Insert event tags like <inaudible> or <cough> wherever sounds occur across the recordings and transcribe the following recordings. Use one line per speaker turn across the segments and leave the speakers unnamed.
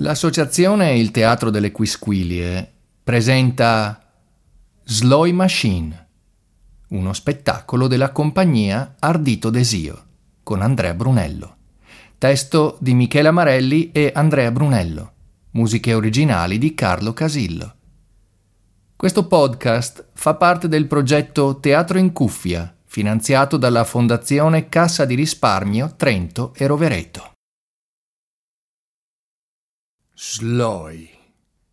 L'associazione Il Teatro delle Quisquilie presenta Sloy Machine, uno spettacolo della compagnia Ardito Desio con Andrea Brunello. Testo di Michela Marelli e Andrea Brunello. Musiche originali di Carlo Casillo. Questo podcast fa parte del progetto Teatro in Cuffia, finanziato dalla Fondazione Cassa di Risparmio Trento e Rovereto. SLOI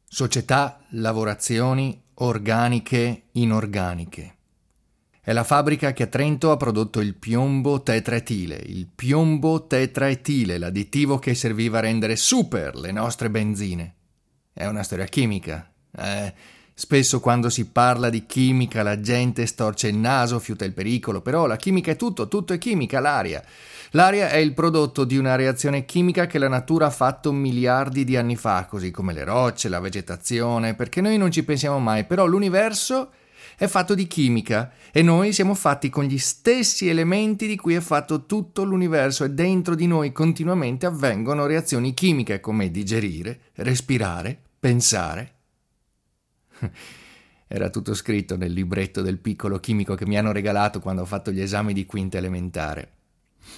Società Lavorazioni Organiche Inorganiche. È la fabbrica che a Trento ha prodotto il piombo tetraetile, il piombo tetraetile, l'additivo che serviva a rendere super le nostre benzine. È una storia chimica. Eh, Spesso quando si parla di chimica la gente storce il naso, fiuta il pericolo, però la chimica è tutto, tutto è chimica, l'aria. L'aria è il prodotto di una reazione chimica che la natura ha fatto miliardi di anni fa, così come le rocce, la vegetazione, perché noi non ci pensiamo mai, però l'universo è fatto di chimica e noi siamo fatti con gli stessi elementi di cui è fatto tutto l'universo e dentro di noi continuamente avvengono reazioni chimiche come digerire, respirare, pensare Era tutto scritto nel libretto del piccolo chimico che mi hanno regalato quando ho fatto gli esami di quinta elementare.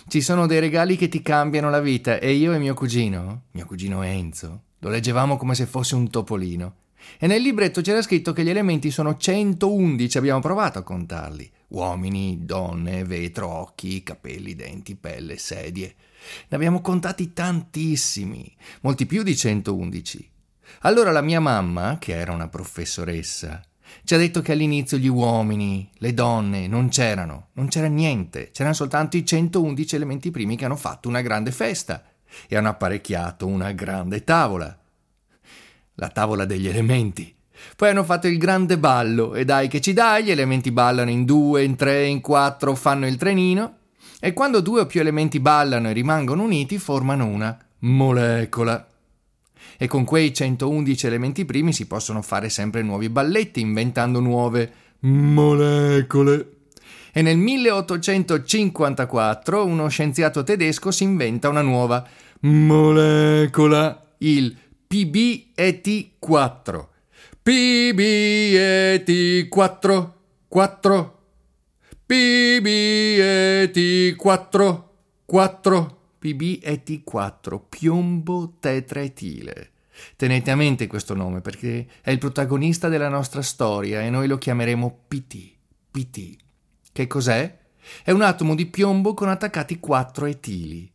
Ci sono dei regali che ti cambiano la vita e io e mio cugino, mio cugino Enzo, lo leggevamo come se fosse un topolino. E nel libretto c'era scritto che gli elementi sono 111, abbiamo provato a contarli. Uomini, donne, vetro, occhi, capelli, denti, pelle, sedie. Ne abbiamo contati tantissimi, molti più di 111. Allora la mia mamma, che era una professoressa, ci ha detto che all'inizio gli uomini, le donne non c'erano, non c'era niente, c'erano soltanto i 111 elementi primi che hanno fatto una grande festa e hanno apparecchiato una grande tavola. La tavola degli elementi. Poi hanno fatto il grande ballo e dai che ci dai, gli elementi ballano in due, in tre, in quattro, fanno il trenino e quando due o più elementi ballano e rimangono uniti formano una molecola e con quei 111 elementi primi si possono fare sempre nuovi balletti inventando nuove molecole. E nel 1854 uno scienziato tedesco si inventa una nuova molecola, il PBET4. PBET4, 4. PBET4, 4. PBET4, piombo tetraetile. Tenete a mente questo nome perché è il protagonista della nostra storia e noi lo chiameremo PT. PT. Che cos'è? È un atomo di piombo con attaccati quattro etili.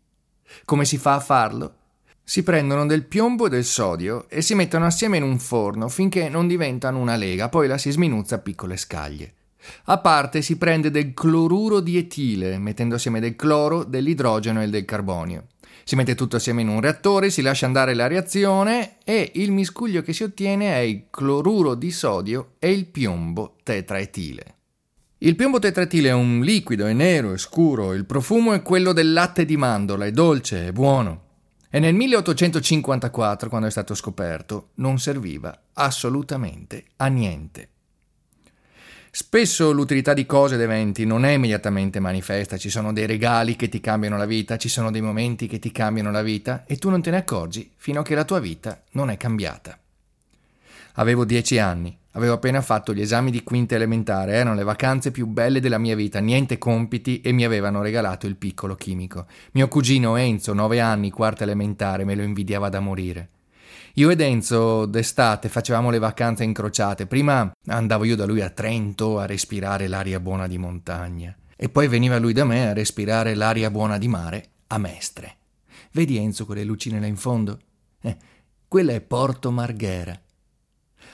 Come si fa a farlo? Si prendono del piombo e del sodio e si mettono assieme in un forno finché non diventano una lega, poi la si sminuzza a piccole scaglie. A parte si prende del cloruro di etile, mettendo assieme del cloro, dell'idrogeno e del carbonio. Si mette tutto assieme in un reattore, si lascia andare la reazione e il miscuglio che si ottiene è il cloruro di sodio e il piombo tetraetile. Il piombo tetraetile è un liquido, è nero, è scuro, il profumo è quello del latte di mandorla, è dolce, è buono. E nel 1854, quando è stato scoperto, non serviva assolutamente a niente. Spesso l'utilità di cose ed eventi non è immediatamente manifesta, ci sono dei regali che ti cambiano la vita, ci sono dei momenti che ti cambiano la vita e tu non te ne accorgi fino a che la tua vita non è cambiata. Avevo dieci anni, avevo appena fatto gli esami di quinta elementare, erano le vacanze più belle della mia vita, niente compiti e mi avevano regalato il piccolo chimico. Mio cugino Enzo, nove anni, quarta elementare, me lo invidiava da morire. Io ed Enzo d'estate facevamo le vacanze incrociate. Prima andavo io da lui a Trento a respirare l'aria buona di montagna e poi veniva lui da me a respirare l'aria buona di mare a Mestre. Vedi Enzo quelle lucine là in fondo? Eh, quella è Porto Marghera.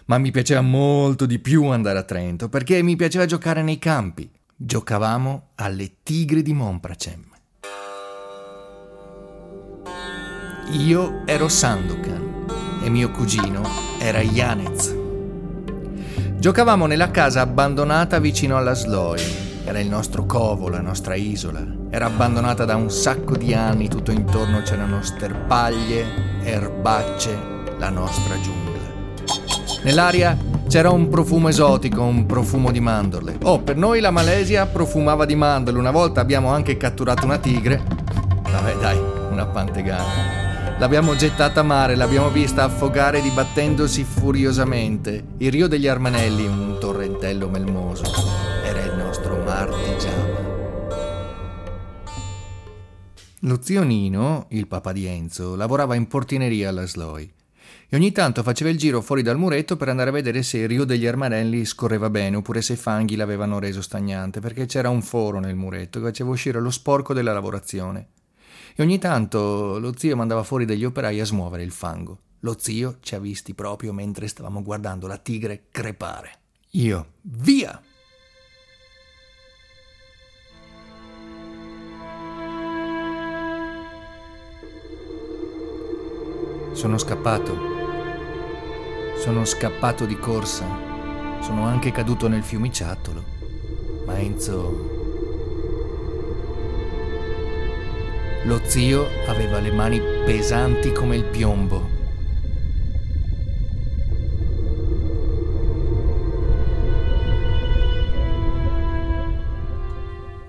Ma mi piaceva molto di più andare a Trento perché mi piaceva giocare nei campi. Giocavamo alle tigre di Monpracem. Io ero Sandokan e mio cugino era Yanez. Giocavamo nella casa abbandonata vicino alla Sloy. Era il nostro covo, la nostra isola. Era abbandonata da un sacco di anni, tutto intorno c'erano sterpaglie, erbacce, la nostra giungla. Nell'aria c'era un profumo esotico, un profumo di mandorle. Oh, per noi la Malesia profumava di mandorle. Una volta abbiamo anche catturato una tigre. Vabbè, dai, una pantegana. L'abbiamo gettata a mare, l'abbiamo vista affogare dibattendosi furiosamente. Il Rio degli Armanelli, un torrentello melmoso, era il nostro martigiano. Lo zio Nino, il papà di Enzo, lavorava in portineria alla Sloi e ogni tanto faceva il giro fuori dal muretto per andare a vedere se il Rio degli Armanelli scorreva bene oppure se i fanghi l'avevano reso stagnante, perché c'era un foro nel muretto che faceva uscire lo sporco della lavorazione. E ogni tanto lo zio mandava fuori degli operai a smuovere il fango. Lo zio ci ha visti proprio mentre stavamo guardando la tigre crepare. Io, via! Sono scappato. Sono scappato di corsa. Sono anche caduto nel fiumiciattolo. Ma Enzo... Lo zio aveva le mani pesanti come il piombo.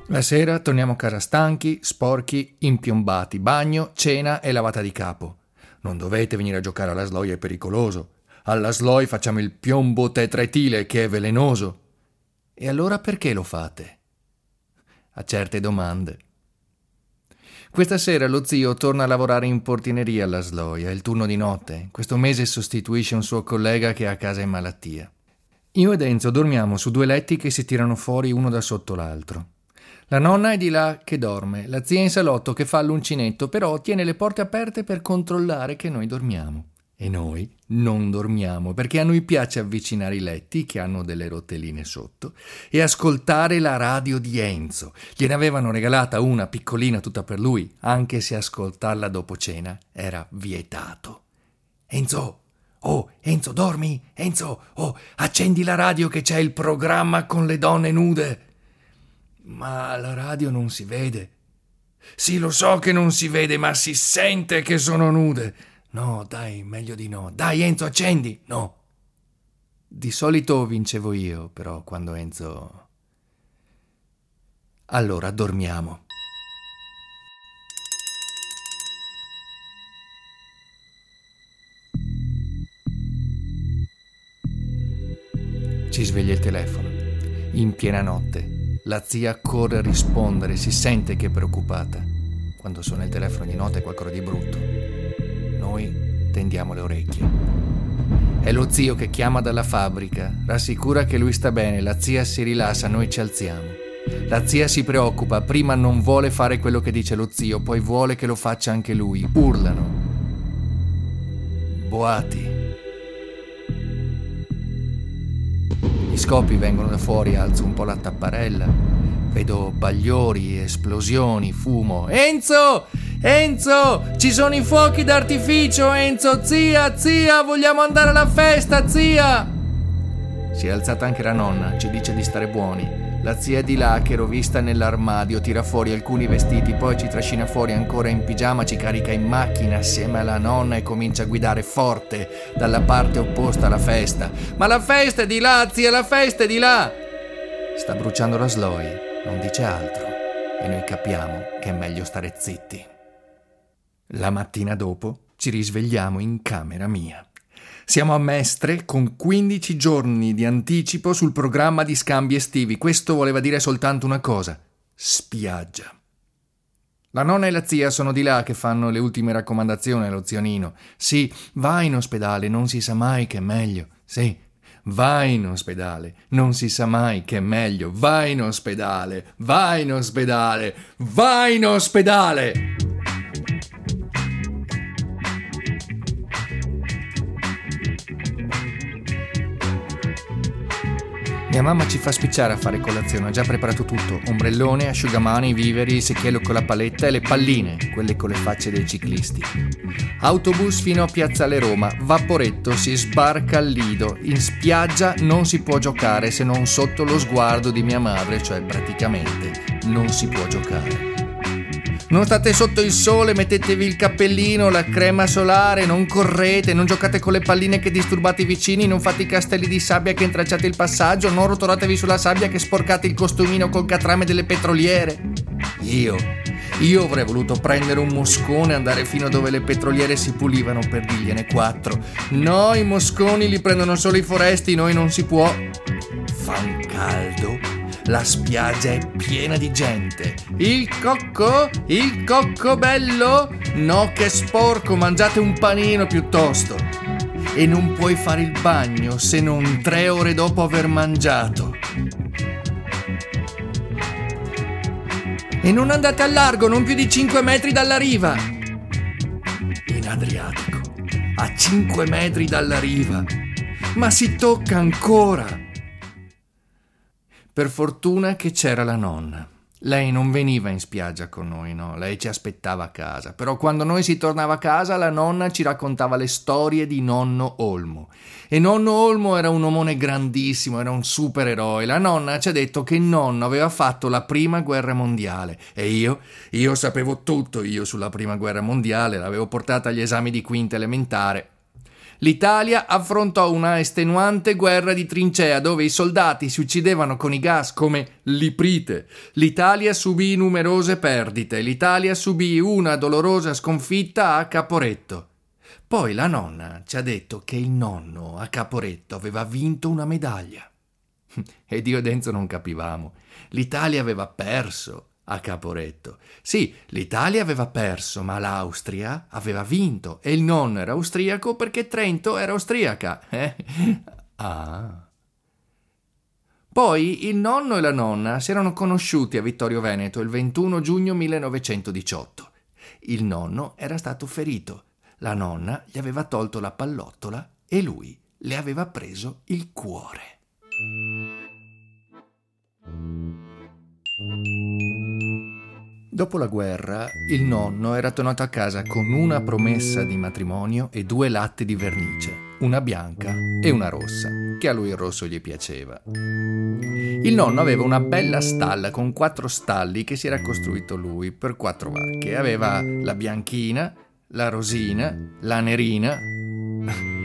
La sera torniamo a casa stanchi, sporchi, impiombati, bagno, cena e lavata di capo. Non dovete venire a giocare alla sloia, è pericoloso. Alla sloi facciamo il piombo tetretile che è velenoso. E allora perché lo fate? A certe domande. Questa sera lo zio torna a lavorare in portineria alla Sloia, il turno di notte. Questo mese sostituisce un suo collega che è a casa in malattia. Io ed Enzo dormiamo su due letti che si tirano fuori uno da sotto l'altro. La nonna è di là che dorme, la zia in salotto che fa l'uncinetto, però tiene le porte aperte per controllare che noi dormiamo. E noi non dormiamo perché a noi piace avvicinare i letti che hanno delle rotelline sotto e ascoltare la radio di Enzo. Gliene avevano regalata una piccolina tutta per lui, anche se ascoltarla dopo cena era vietato. Enzo, Oh, Enzo, dormi? Enzo, oh, accendi la radio che c'è il programma con le donne nude. Ma la radio non si vede. Sì, lo so che non si vede, ma si sente che sono nude. No, dai, meglio di no. Dai, Enzo, accendi. No. Di solito vincevo io, però quando Enzo... Allora dormiamo. Ci sveglia il telefono. In piena notte la zia corre a rispondere, si sente che è preoccupata. Quando suona il telefono di notte è qualcosa di brutto. Noi tendiamo le orecchie. È lo zio che chiama dalla fabbrica, rassicura che lui sta bene, la zia si rilassa, noi ci alziamo. La zia si preoccupa, prima non vuole fare quello che dice lo zio, poi vuole che lo faccia anche lui. Urlano. Boati. Gli scopi vengono da fuori, alzo un po' la tapparella. Vedo bagliori, esplosioni, fumo. Enzo! Enzo! Ci sono i fuochi d'artificio, Enzo! Zia, zia, vogliamo andare alla festa, zia! Si è alzata anche la nonna, ci dice di stare buoni. La zia di là, che ero vista nell'armadio, tira fuori alcuni vestiti, poi ci trascina fuori ancora in pigiama, ci carica in macchina assieme alla nonna e comincia a guidare forte dalla parte opposta alla festa. Ma la festa è di là, zia, la festa è di là! Sta bruciando la sloi, non dice altro, e noi capiamo che è meglio stare zitti. La mattina dopo ci risvegliamo in camera mia. Siamo a Mestre con 15 giorni di anticipo sul programma di scambi estivi. Questo voleva dire soltanto una cosa: spiaggia. La nonna e la zia sono di là che fanno le ultime raccomandazioni allo zionino. Sì, vai in ospedale, non si sa mai che è meglio. Sì, vai in ospedale, non si sa mai che è meglio. Vai in ospedale, vai in ospedale, vai in ospedale. Mia mamma ci fa spicciare a fare colazione, ha già preparato tutto: ombrellone, asciugamani, viveri, secchiello con la paletta e le palline, quelle con le facce dei ciclisti. Autobus fino a Piazzale Roma, vaporetto, si sbarca al Lido. In spiaggia non si può giocare se non sotto lo sguardo di mia madre, cioè praticamente non si può giocare. Non state sotto il sole, mettetevi il cappellino, la crema solare, non correte, non giocate con le palline che disturbate i vicini, non fate i castelli di sabbia che intracciate il passaggio, non rotolatevi sulla sabbia che sporcate il costumino col catrame delle petroliere. Io, Io avrei voluto prendere un moscone e andare fino a dove le petroliere si pulivano per dirgliene quattro. No, i mosconi li prendono solo i foresti, noi non si può. Fa un caldo. La spiaggia è piena di gente. Il cocco? Il cocco bello? No, che sporco, mangiate un panino piuttosto. E non puoi fare il bagno se non tre ore dopo aver mangiato. E non andate al largo, non più di 5 metri dalla riva. In Adriatico, a 5 metri dalla riva. Ma si tocca ancora. Per fortuna che c'era la nonna. Lei non veniva in spiaggia con noi, no, lei ci aspettava a casa, però quando noi si tornava a casa la nonna ci raccontava le storie di nonno Olmo. E nonno Olmo era un omone grandissimo, era un supereroe. La nonna ci ha detto che il nonno aveva fatto la prima guerra mondiale e io, io sapevo tutto io sulla prima guerra mondiale, l'avevo portata agli esami di quinta elementare l'Italia affrontò una estenuante guerra di trincea dove i soldati si uccidevano con i gas come l'iprite. L'Italia subì numerose perdite, l'Italia subì una dolorosa sconfitta a Caporetto. Poi la nonna ci ha detto che il nonno a Caporetto aveva vinto una medaglia. Ed <laughs> io e non capivamo. L'Italia aveva perso a Caporetto. Sì, l'Italia aveva perso, ma l'Austria aveva vinto e il nonno era austriaco perché Trento era austriaca. Eh? Ah. Poi il nonno e la nonna si erano conosciuti a Vittorio Veneto il 21 giugno 1918. Il nonno era stato ferito, la nonna gli aveva tolto la pallottola e lui le aveva preso il cuore. Dopo la guerra, il nonno era tornato a casa con una promessa di matrimonio e due latte di vernice, una bianca e una rossa, che a lui il rosso gli piaceva. Il nonno aveva una bella stalla con quattro stalli che si era costruito lui per quattro vacche. Aveva la bianchina, la rosina, la nerina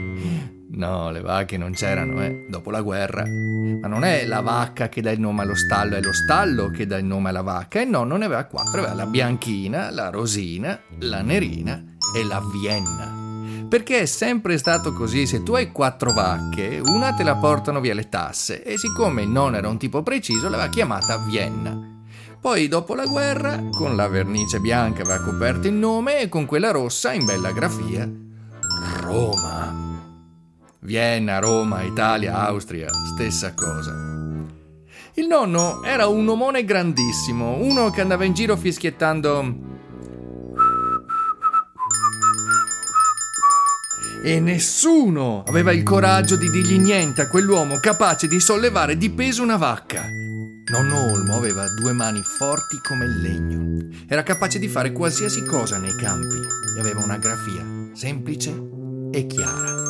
No, le vacche non c'erano, eh, dopo la guerra. Ma non è la vacca che dà il nome allo stallo, è lo stallo che dà il nome alla vacca. E no, non ne aveva quattro, aveva la bianchina, la rosina, la nerina e la vienna. Perché è sempre stato così, se tu hai quattro vacche, una te la portano via le tasse e siccome non era un tipo preciso l'aveva chiamata Vienna. Poi dopo la guerra, con la vernice bianca aveva coperto il nome e con quella rossa in bella grafia Roma. Vienna, Roma, Italia, Austria, stessa cosa. Il nonno era un omone grandissimo, uno che andava in giro fischiettando E nessuno aveva il coraggio di dirgli niente a quell'uomo capace di sollevare di peso una vacca. Nonno Olmo aveva due mani forti come il legno. Era capace di fare qualsiasi cosa nei campi e aveva una grafia semplice e chiara.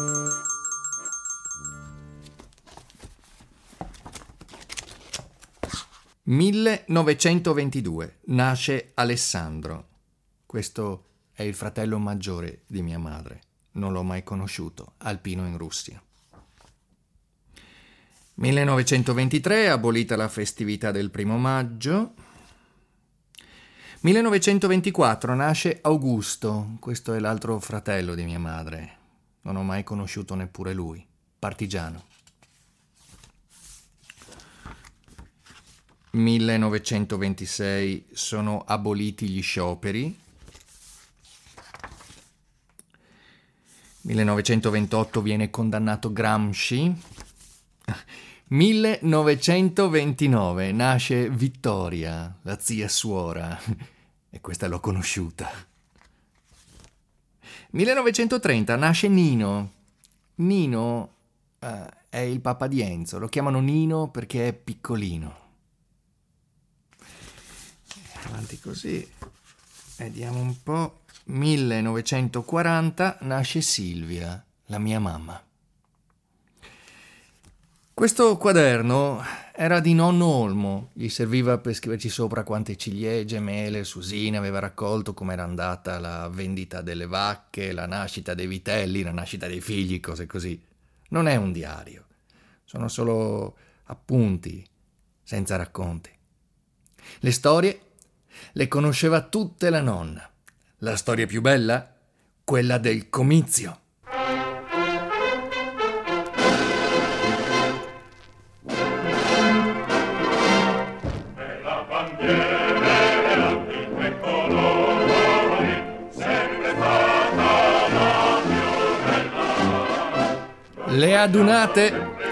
1922 nasce Alessandro. Questo è il fratello maggiore di mia madre. Non l'ho mai conosciuto, alpino in Russia. 1923 abolita la festività del primo maggio. 1924 nasce Augusto, questo è l'altro fratello di mia madre. Non ho mai conosciuto neppure lui, partigiano. 1926 sono aboliti gli scioperi. 1928 viene condannato Gramsci. 1929 nasce Vittoria, la zia suora, e questa l'ho conosciuta. 1930 nasce Nino. Nino uh, è il papà di Enzo, lo chiamano Nino perché è piccolino avanti così, vediamo un po'. 1940 nasce Silvia, la mia mamma. Questo quaderno era di nonno Olmo, gli serviva per scriverci sopra quante ciliegie, mele, susine aveva raccolto, com'era andata la vendita delle vacche, la nascita dei vitelli, la nascita dei figli, cose così. Non è un diario, sono solo appunti, senza racconti. Le storie Le conosceva tutte la nonna. La storia più bella? Quella del comizio. Le adunate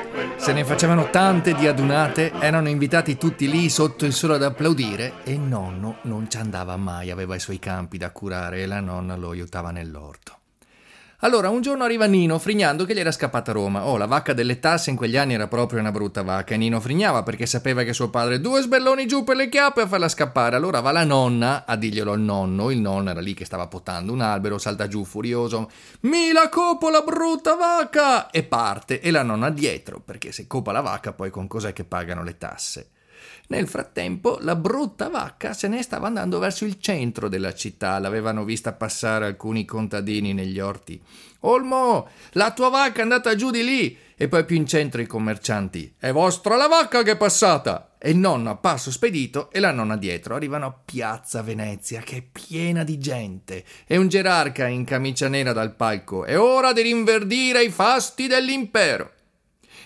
se ne facevano tante di adunate, erano invitati tutti lì sotto il sole ad applaudire e il nonno non ci andava mai, aveva i suoi campi da curare e la nonna lo aiutava nell'orto. Allora un giorno arriva Nino frignando che gli era scappata Roma. Oh, la vacca delle tasse in quegli anni era proprio una brutta vacca e Nino frignava perché sapeva che suo padre due sbelloni giù per le chiappe a farla scappare. Allora va la nonna a dirglielo al nonno. Il nonno era lì che stava potando un albero, salta giù furioso. Mi copo la brutta vacca! E parte e la nonna dietro perché se copa la vacca poi con cos'è che pagano le tasse? Nel frattempo la brutta vacca se ne stava andando verso il centro della città, l'avevano vista passare alcuni contadini negli orti. Olmo, la tua vacca è andata giù di lì! E poi più in centro i commercianti. È vostra la vacca che è passata! E il nonno a passo spedito e la nonna dietro. Arrivano a Piazza Venezia, che è piena di gente. E un gerarca in camicia nera dal palco. È ora di rinverdire i fasti dell'impero.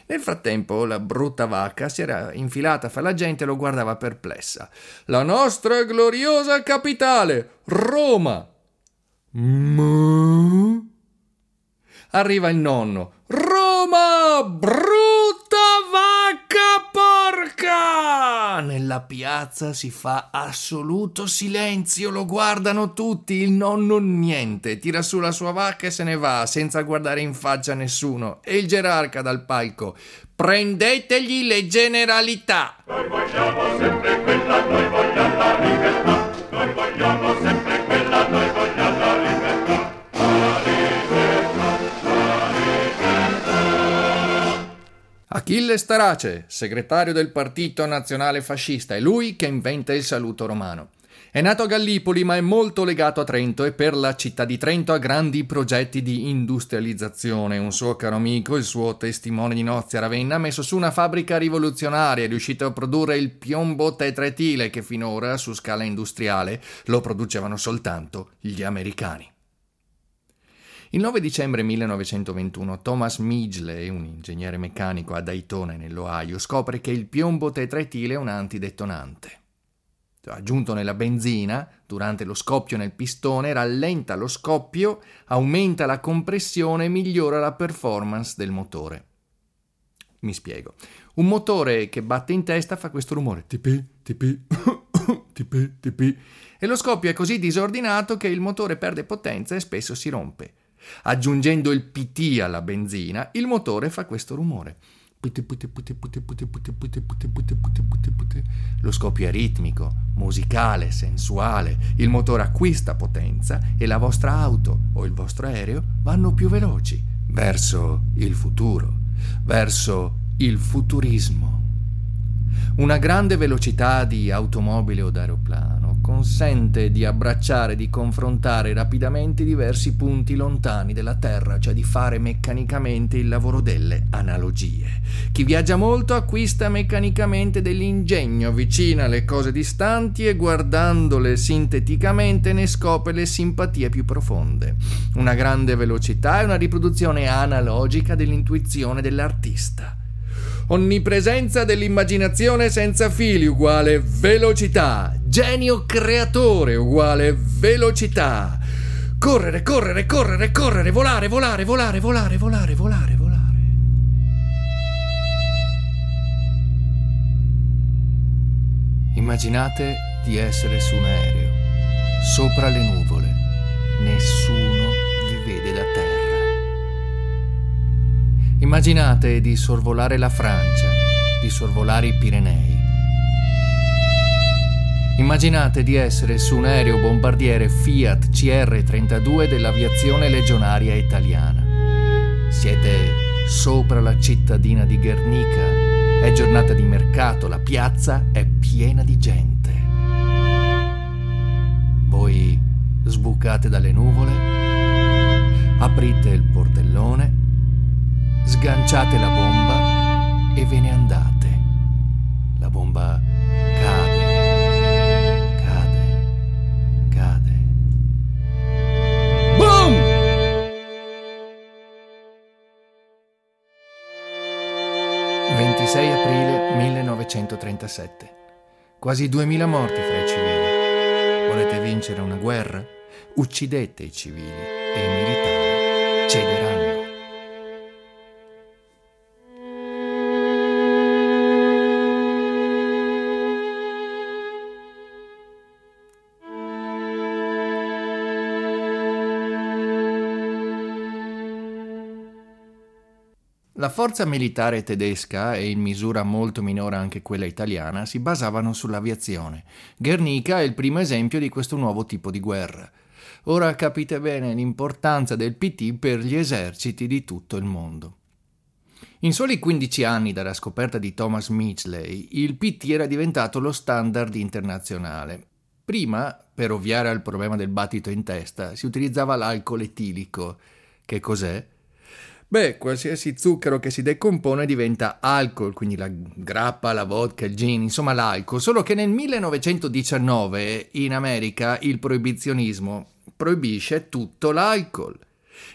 Nel frattempo la brutta vacca si era infilata fra la gente e lo guardava perplessa. La nostra gloriosa capitale, Roma. Ma... Arriva il nonno. Roma! Brutta Nella piazza si fa assoluto silenzio, lo guardano tutti, il nonno niente, tira su la sua vacca e se ne va, senza guardare in faccia nessuno. E il gerarca dal palco. Prendetegli le generalità! Noi vogliamo sempre quella, noi vogliamo Achille Starace, segretario del Partito Nazionale Fascista, è lui che inventa il saluto romano. È nato a Gallipoli ma è molto legato a Trento e per la città di Trento ha grandi progetti di industrializzazione. Un suo caro amico, il suo testimone di nozze a Ravenna, ha messo su una fabbrica rivoluzionaria, è riuscito a produrre il piombo tetretile che finora su scala industriale lo producevano soltanto gli americani. Il 9 dicembre 1921 Thomas Midgley, un ingegnere meccanico a Daytona nell'Ohio, scopre che il piombo tetretile è un antidetonante. Aggiunto nella benzina, durante lo scoppio nel pistone, rallenta lo scoppio, aumenta la compressione e migliora la performance del motore. Mi spiego. Un motore che batte in testa fa questo rumore tipi, tipi, <coughs> tipi, tipi, e lo scoppio è così disordinato che il motore perde potenza e spesso si rompe. Aggiungendo il PT alla benzina, il motore fa questo rumore. Lo scoppio è ritmico, musicale, sensuale, il motore acquista potenza e la vostra auto o il vostro aereo vanno più veloci verso il futuro, verso il futurismo. Una grande velocità di automobile o d'aeroplano consente di abbracciare, di confrontare rapidamente diversi punti lontani della Terra, cioè di fare meccanicamente il lavoro delle analogie. Chi viaggia molto acquista meccanicamente dell'ingegno, avvicina le cose distanti e guardandole sinteticamente ne scopre le simpatie più profonde. Una grande velocità è una riproduzione analogica dell'intuizione dell'artista. Onnipresenza dell'immaginazione senza fili uguale velocità. Genio creatore uguale velocità. Correre, correre, correre, correre, volare, volare, volare, volare, volare, volare. Immaginate di essere su un aereo, sopra le nuvole. Nessuno vi vede da terra. Immaginate di sorvolare la Francia, di sorvolare i Pirenei. Immaginate di essere su un aereo bombardiere Fiat CR-32 dell'aviazione legionaria italiana. Siete sopra la cittadina di Guernica. È giornata di mercato, la piazza è piena di gente. Voi sbucate dalle nuvole, aprite il portellone sganciate la bomba e ve ne andate. 26 aprile 1937. Quasi 2000 morti fra i civili. Volete vincere una guerra? Uccidete i civili e i militari La forza militare tedesca, e in misura molto minore anche quella italiana, si basavano sull'aviazione. Guernica è il primo esempio di questo nuovo tipo di guerra. Ora capite bene l'importanza del PT per gli eserciti di tutto il mondo. In soli 15 anni dalla scoperta di Thomas Mitchley, il PT era diventato lo standard internazionale. Prima, per ovviare al problema del battito in testa, si utilizzava l'alcol etilico. Che cos'è? Beh, qualsiasi zucchero che si decompone diventa alcol, quindi la grappa, la vodka, il gin, insomma l'alcol, solo che nel 1919 in America il proibizionismo proibisce tutto l'alcol.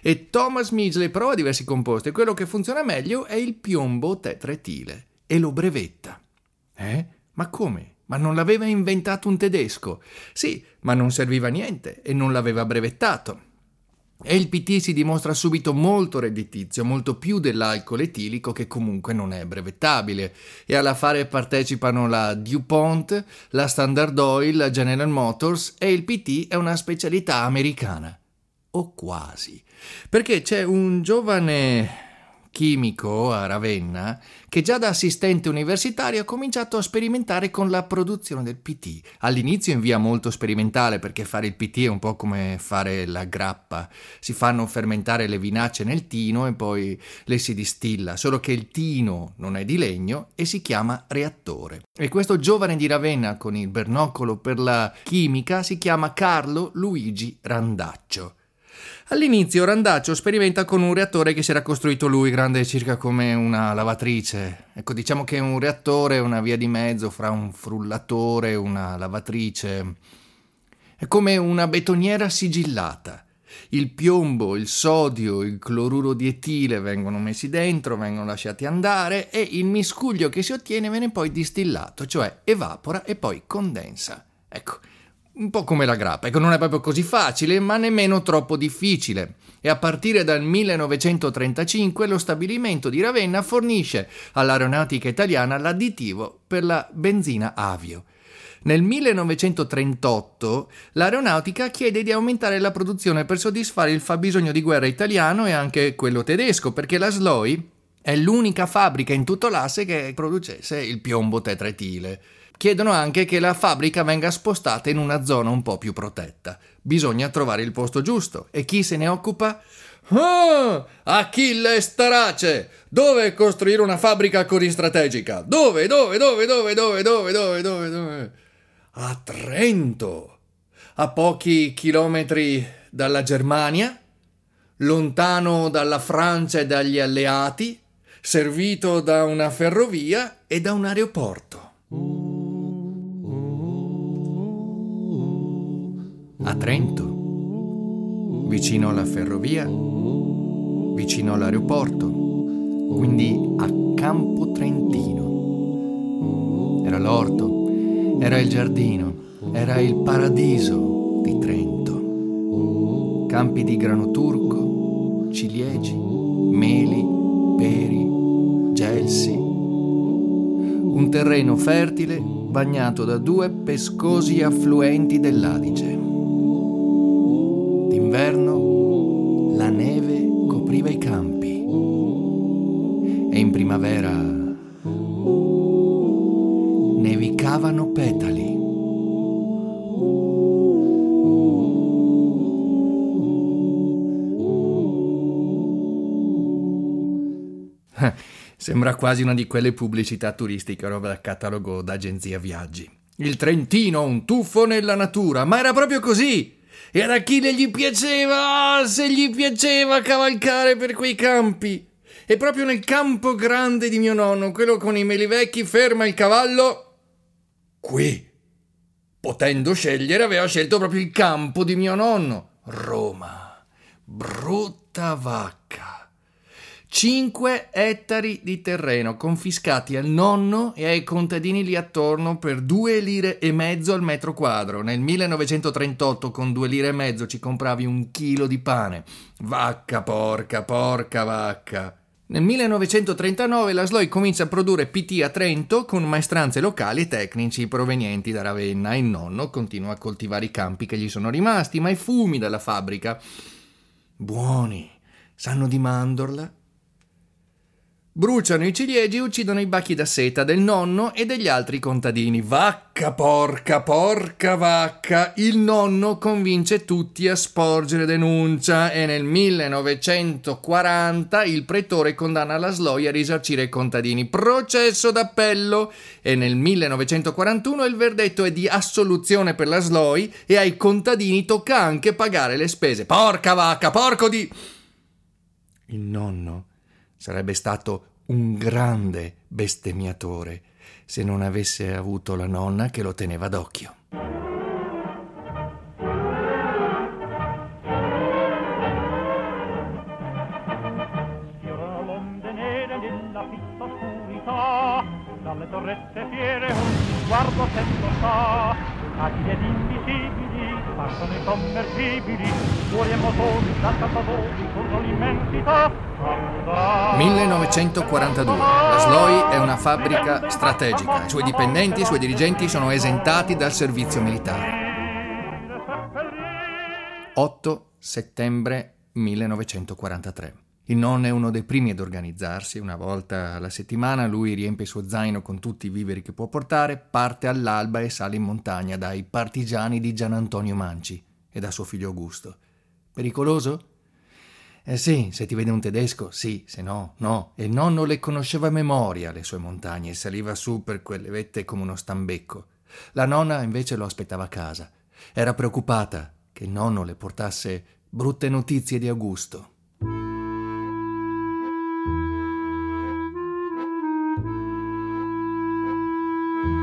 E Thomas Midgley prova diversi composti e quello che funziona meglio è il piombo tetretile e lo brevetta. Eh? Ma come? Ma non l'aveva inventato un tedesco? Sì, ma non serviva a niente e non l'aveva brevettato. E il PT si dimostra subito molto redditizio, molto più dell'alcol etilico che comunque non è brevettabile. E all'affare partecipano la DuPont, la Standard Oil, la General Motors e il PT è una specialità americana. O quasi. Perché c'è un giovane chimico a Ravenna che già da assistente universitario ha cominciato a sperimentare con la produzione del PT. All'inizio in via molto sperimentale perché fare il PT è un po' come fare la grappa. Si fanno fermentare le vinacce nel tino e poi le si distilla, solo che il tino non è di legno e si chiama reattore. E questo giovane di Ravenna con il bernocolo per la chimica si chiama Carlo Luigi Randaccio. All'inizio Randaccio sperimenta con un reattore che si era costruito lui, grande circa come una lavatrice. Ecco, diciamo che è un reattore, una via di mezzo fra un frullatore e una lavatrice. È come una betoniera sigillata. Il piombo, il sodio, il cloruro di etile vengono messi dentro, vengono lasciati andare e il miscuglio che si ottiene viene poi distillato, cioè evapora e poi condensa. Ecco, un po' come la grappa, ecco non è proprio così facile, ma nemmeno troppo difficile. E a partire dal 1935 lo stabilimento di Ravenna fornisce all'aeronautica italiana l'additivo per la benzina avio. Nel 1938 l'aeronautica chiede di aumentare la produzione per soddisfare il fabbisogno di guerra italiano e anche quello tedesco, perché la SLOI è l'unica fabbrica in tutto l'asse che producesse il piombo tetretile. Chiedono anche che la fabbrica venga spostata in una zona un po' più protetta. Bisogna trovare il posto giusto. E chi se ne occupa? Ah, Achille Starace! Dove costruire una fabbrica così strategica? Dove, dove, dove, dove, dove, dove, dove, dove, dove? A Trento! A pochi chilometri dalla Germania, lontano dalla Francia e dagli alleati, servito da una ferrovia e da un aeroporto. Trento, vicino alla ferrovia, vicino all'aeroporto, quindi a Campo Trentino. Era l'orto, era il giardino, era il paradiso di Trento. Campi di grano turco, ciliegie, meli, peri, gelsi. Un terreno fertile bagnato da due pescosi affluenti dell'Adige d'inverno la neve copriva i campi e in primavera nevicavano petali. <laughs> Sembra quasi una di quelle pubblicità turistiche, roba da catalogo d'agenzia viaggi. Il Trentino, un tuffo nella natura, ma era proprio così! E ad Achille gli piaceva, se gli piaceva cavalcare per quei campi. E proprio nel campo grande di mio nonno, quello con i meli vecchi, ferma il cavallo. Qui. Potendo scegliere, aveva scelto proprio il campo di mio nonno. Roma. Brutta vacca. 5 ettari di terreno confiscati al nonno e ai contadini lì attorno per 2 lire e mezzo al metro quadro. Nel 1938 con 2 lire e mezzo ci compravi un chilo di pane. Vacca porca, porca vacca. Nel 1939 la SLOI comincia a produrre PT a Trento con maestranze locali e tecnici provenienti da Ravenna. Il nonno continua a coltivare i campi che gli sono rimasti, ma i fumi dalla fabbrica, buoni, sanno di mandorla, Bruciano i ciliegi e uccidono i bacchi da seta del nonno e degli altri contadini. Vacca porca, porca vacca! Il nonno convince tutti a sporgere denuncia e nel 1940 il pretore condanna la Sloy a risarcire i contadini. Processo d'appello e nel 1941 il verdetto è di assoluzione per la Sloy e ai contadini tocca anche pagare le spese. Porca vacca, porco di... Il nonno Sarebbe stato un grande bestemmiatore se non avesse avuto la nonna che lo teneva d'occhio. dalle torrette fiere un sguardo sempre fa, agili ed invisibili passano i sommergibili, fuori e motori, dal salvadori, corrono l'immensità, 1942. La SLOI è una fabbrica strategica. I suoi dipendenti i suoi dirigenti sono esentati dal servizio militare. 8 settembre 1943. Il nonno è uno dei primi ad organizzarsi. Una volta alla settimana lui riempie il suo zaino con tutti i viveri che può portare, parte all'alba e sale in montagna dai partigiani di Gian Antonio Manci e da suo figlio Augusto. Pericoloso? Eh sì, se ti vede un tedesco, sì, se no, no. E il nonno le conosceva a memoria le sue montagne e saliva su per quelle vette come uno stambecco. La nonna invece lo aspettava a casa. Era preoccupata che il nonno le portasse brutte notizie di Augusto.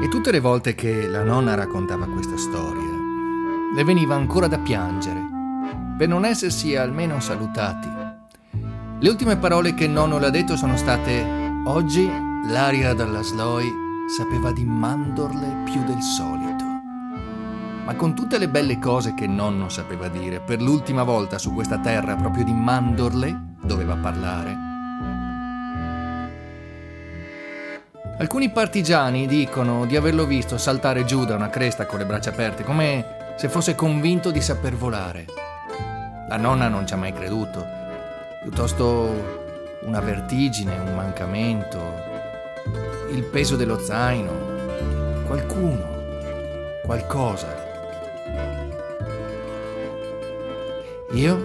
E tutte le volte che la nonna raccontava questa storia, le veniva ancora da piangere per non essersi almeno salutati. Le ultime parole che nonno le ha detto sono state Oggi l'aria dalla Sloi sapeva di mandorle più del solito. Ma con tutte le belle cose che nonno sapeva dire, per l'ultima volta su questa terra proprio di mandorle doveva parlare. Alcuni partigiani dicono di averlo visto saltare giù da una cresta con le braccia aperte, come se fosse convinto di saper volare. La nonna non ci ha mai creduto, piuttosto una vertigine, un mancamento, il peso dello zaino, qualcuno, qualcosa. Io?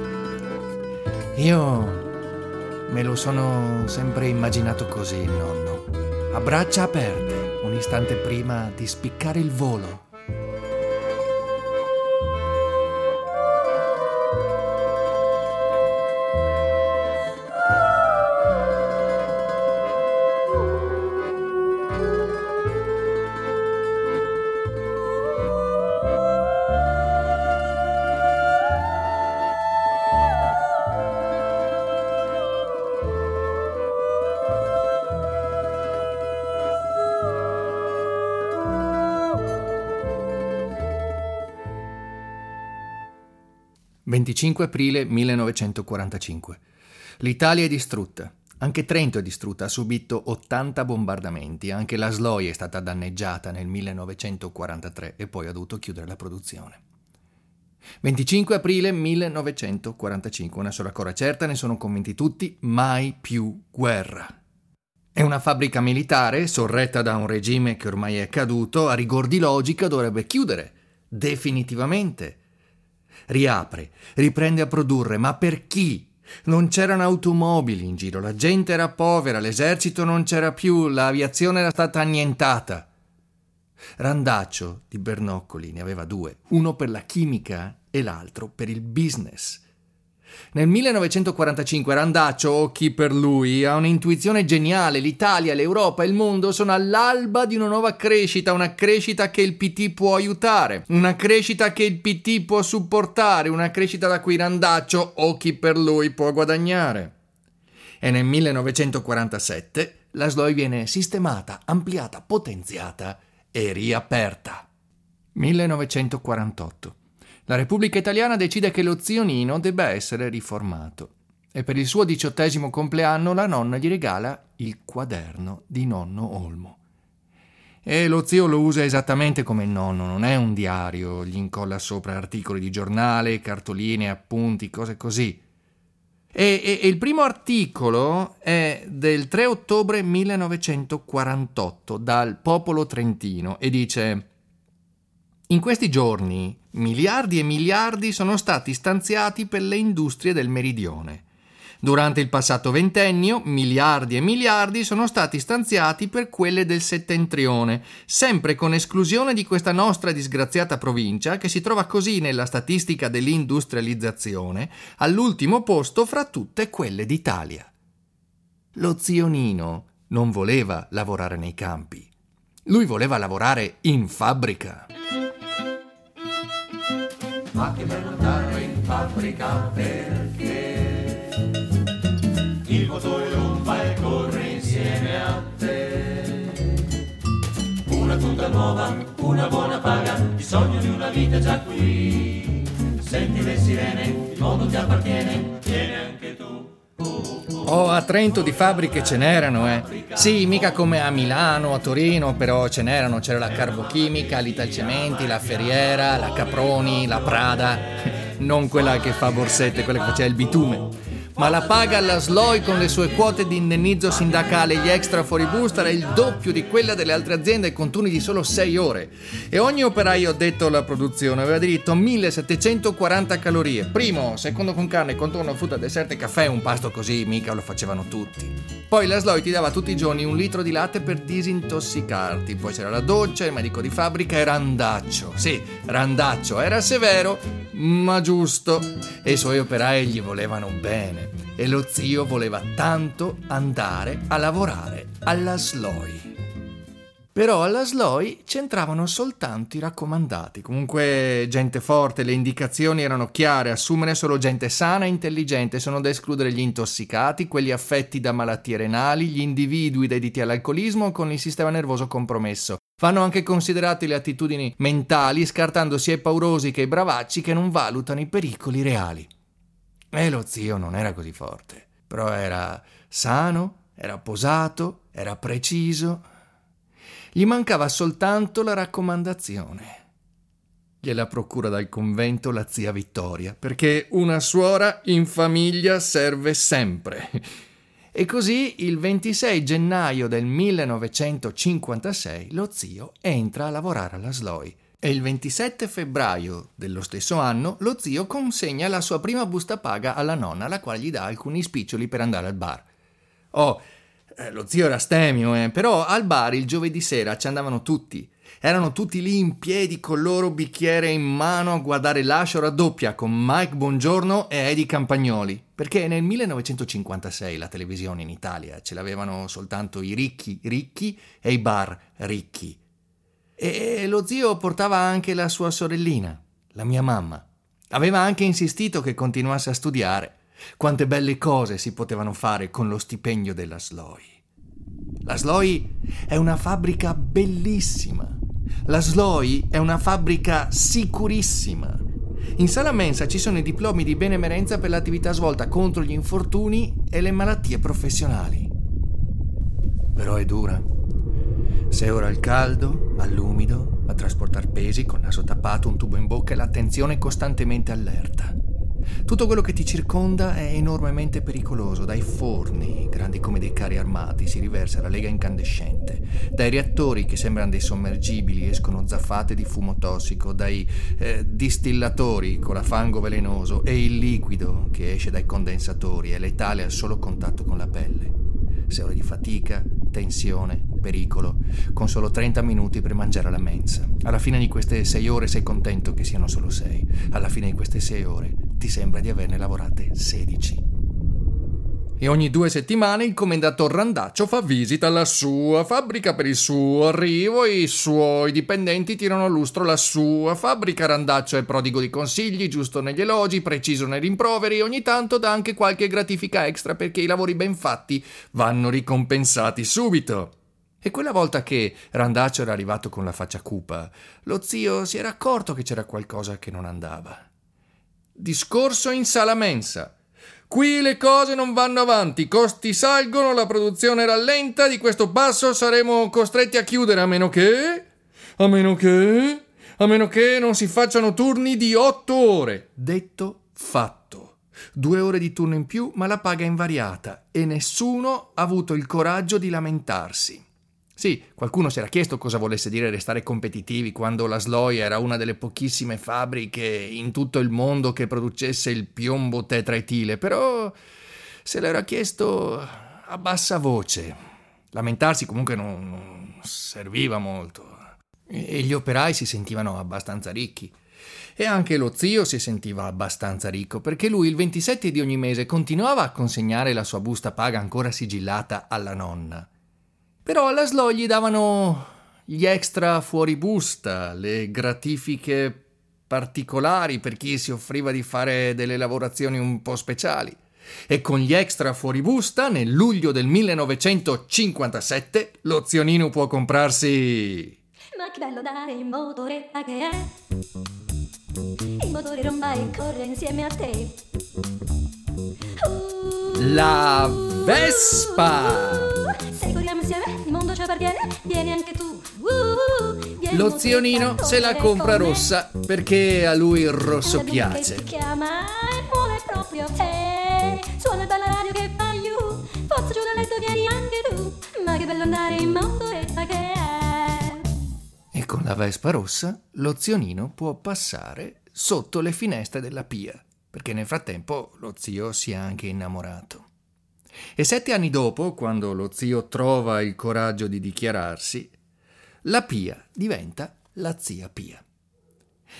Io me lo sono sempre immaginato così, nonno, a braccia aperte, un istante prima di spiccare il volo. 25 aprile 1945. L'Italia è distrutta. Anche Trento è distrutta, ha subito 80 bombardamenti, anche la Sloy è stata danneggiata nel 1943 e poi ha dovuto chiudere la produzione. 25 aprile 1945, una sola cosa certa, ne sono convinti tutti, mai più guerra. È una fabbrica militare, sorretta da un regime che ormai è caduto, a rigor di logica dovrebbe chiudere, definitivamente riapre, riprende a produrre, ma per chi? Non c'erano automobili in giro, la gente era povera, l'esercito non c'era più, l'aviazione era stata annientata. Randaccio di Bernoccoli ne aveva due, uno per la chimica e l'altro per il business. Nel 1945 Randaccio, occhi per lui, ha un'intuizione geniale. L'Italia, l'Europa e il mondo sono all'alba di una nuova crescita, una crescita che il PT può aiutare, una crescita che il PT può supportare, una crescita da cui Randaccio, occhi per lui, può guadagnare. e nel 1947 la SLOI viene sistemata, ampliata, potenziata e riaperta. 1948. La Repubblica Italiana decide che lo zio Nino debba essere riformato e per il suo diciottesimo compleanno la nonna gli regala il quaderno di nonno Olmo. E lo zio lo usa esattamente come il nonno, non è un diario, gli incolla sopra articoli di giornale, cartoline, appunti, cose così. E, e, e, il primo articolo è del 3 ottobre 1948 dal Popolo Trentino e dice In questi giorni miliardi e miliardi sono stati stanziati per le industrie del meridione. Durante il passato ventennio miliardi e miliardi sono stati stanziati per quelle del settentrione, sempre con esclusione di questa nostra disgraziata provincia che si trova così nella statistica dell'industrializzazione all'ultimo posto fra tutte quelle d'Italia. Lo zio Nino non voleva lavorare nei campi, lui voleva lavorare in fabbrica. Ma che bello andare in fabbrica perché il motore non va e corre insieme a te. Una tuta nuova, una buona paga, il sogno di una vita già qui. Senti le sirene, il mondo ti appartiene, vieni anche tu. Oh, a Trento di fabbriche ce n'erano, eh. Sì, mica come a Milano, a Torino, però ce n'erano. C'era la Carbochimica, l'Italcementi, la Ferriera, la Caproni, la Prada. <laughs> Non quella che fa borsette, quella che faceva il bitume ma la paga alla SLOI con le sue quote di indennizzo sindacale e gli extra fuori busta era il doppio di quella delle altre aziende con turni di solo 6 ore. E ogni operaio addetto alla produzione aveva diritto a 1740 calorie. Primo, secondo con carne, contorno, frutta, dessert e caffè, un pasto così mica lo facevano tutti. Poi la SLOI ti dava tutti i giorni un litro di latte per disintossicarti. Poi c'era la doccia, il medico di fabbrica e Randaccio. Sì, Randaccio era severo, ma giusto. E i suoi operai gli volevano bene e lo zio voleva tanto andare a lavorare alla SLOI. Però alla SLOI c'entravano soltanto i raccomandati. Comunque gente forte, le indicazioni erano chiare, assumere solo gente sana e intelligente, sono da escludere gli intossicati, quelli affetti da malattie renali, gli individui dediti all'alcolismo con il sistema nervoso compromesso. Vanno anche considerate le attitudini mentali, scartando sia i paurosi che i bravacci che non valutano i pericoli reali. E lo zio non era così forte, però era sano, era posato, era preciso. Gli mancava soltanto la raccomandazione. Gliela procura dal convento la zia Vittoria, perché una suora in famiglia serve sempre. E così il 26 gennaio del 1956 lo zio entra a lavorare alla SLOI e il 27 febbraio dello stesso anno lo zio consegna la sua prima busta paga alla nonna, la quale gli dà alcuni spiccioli per andare al bar. Oh, eh, lo zio era stemio, eh, però al bar il giovedì sera ci andavano tutti. Erano tutti lì in piedi con il loro bicchiere in mano a guardare l'ascio raddoppia con Mike Bongiorno e Eddie Campagnoli. Perché nel 1956 la televisione in Italia ce l'avevano soltanto i ricchi ricchi e i bar ricchi. E lo zio portava anche la sua sorellina, la mia mamma. Aveva anche insistito che continuasse a studiare. Quante belle cose si potevano fare con lo stipendio della SLOI. La SLOI è una fabbrica bellissima. La SLOI è una fabbrica sicurissima. In sala mensa ci sono i diplomi di benemerenza per l'attività svolta contro gli infortuni e le malattie professionali. Però è dura. Sei ora al caldo, all'umido, a trasportare pesi con naso tappato, un tubo in bocca e l'attenzione costantemente allerta. Tutto quello che ti circonda è enormemente pericoloso. Dai forni, grandi come dei carri armati, si riversa la lega incandescente. Dai reattori che sembrano dei sommergibili escono zaffate di fumo tossico. Dai eh, distillatori con la fango velenoso. E il liquido che esce dai condensatori è letale al solo contatto con la pelle. Sei ore di fatica, tensione, pericolo, con solo 30 minuti per mangiare alla mensa. Alla fine di queste 6 ore sei contento che siano solo 6. Alla fine di queste 6 ore ti sembra di averne lavorate 16. E ogni due settimane il commendator Randaccio fa visita alla sua fabbrica per il suo arrivo e i suoi dipendenti tirano a lustro la sua fabbrica. Randaccio è prodigo di consigli, giusto negli elogi, preciso nei rimproveri e ogni tanto dà anche qualche gratifica extra perché i lavori ben fatti vanno ricompensati subito. E quella volta che Randaccio era arrivato con la faccia cupa, lo zio si era accorto che c'era qualcosa che non andava. Discorso in sala mensa. Qui le cose non vanno avanti, i costi salgono, la produzione rallenta, di questo passo saremo costretti a chiudere a meno che... a meno che... a meno che non si facciano turni di otto ore. Detto, fatto. Due ore di turno in più, ma la paga è invariata e nessuno ha avuto il coraggio di lamentarsi. Sì, qualcuno si era chiesto cosa volesse dire restare competitivi quando la Sloy era una delle pochissime fabbriche in tutto il mondo che producesse il piombo tetraetile, però se l'era chiesto a bassa voce. Lamentarsi comunque non, non serviva molto. E gli operai si sentivano abbastanza ricchi. E anche lo zio si sentiva abbastanza ricco, perché lui il 27 di ogni mese continuava a consegnare la sua busta paga ancora sigillata alla nonna. Però alla SLO gli davano gli extra fuori busta, le gratifiche particolari per chi si offriva di fare delle lavorazioni un po' speciali. E con gli extra fuori busta, nel luglio del 1957, lo zionino può comprarsi...
Ma che bello dare in motoretta che è! Il motore e corre insieme a te.
La Vespa!
appartiene, vieni anche tu.
Lo zionino se la compra rossa perché a lui il rosso piace.
E. Suona il bella radio che fa you. Forza giù dal letto, vieni anche tu. Ma che bello andare in motoretta che è.
E con la Vespa rossa lo zionino può passare sotto le finestre della Pia, perché nel frattempo lo zio si è anche innamorato. E sette anni dopo, quando lo zio trova il coraggio di dichiararsi, la Pia diventa la zia Pia.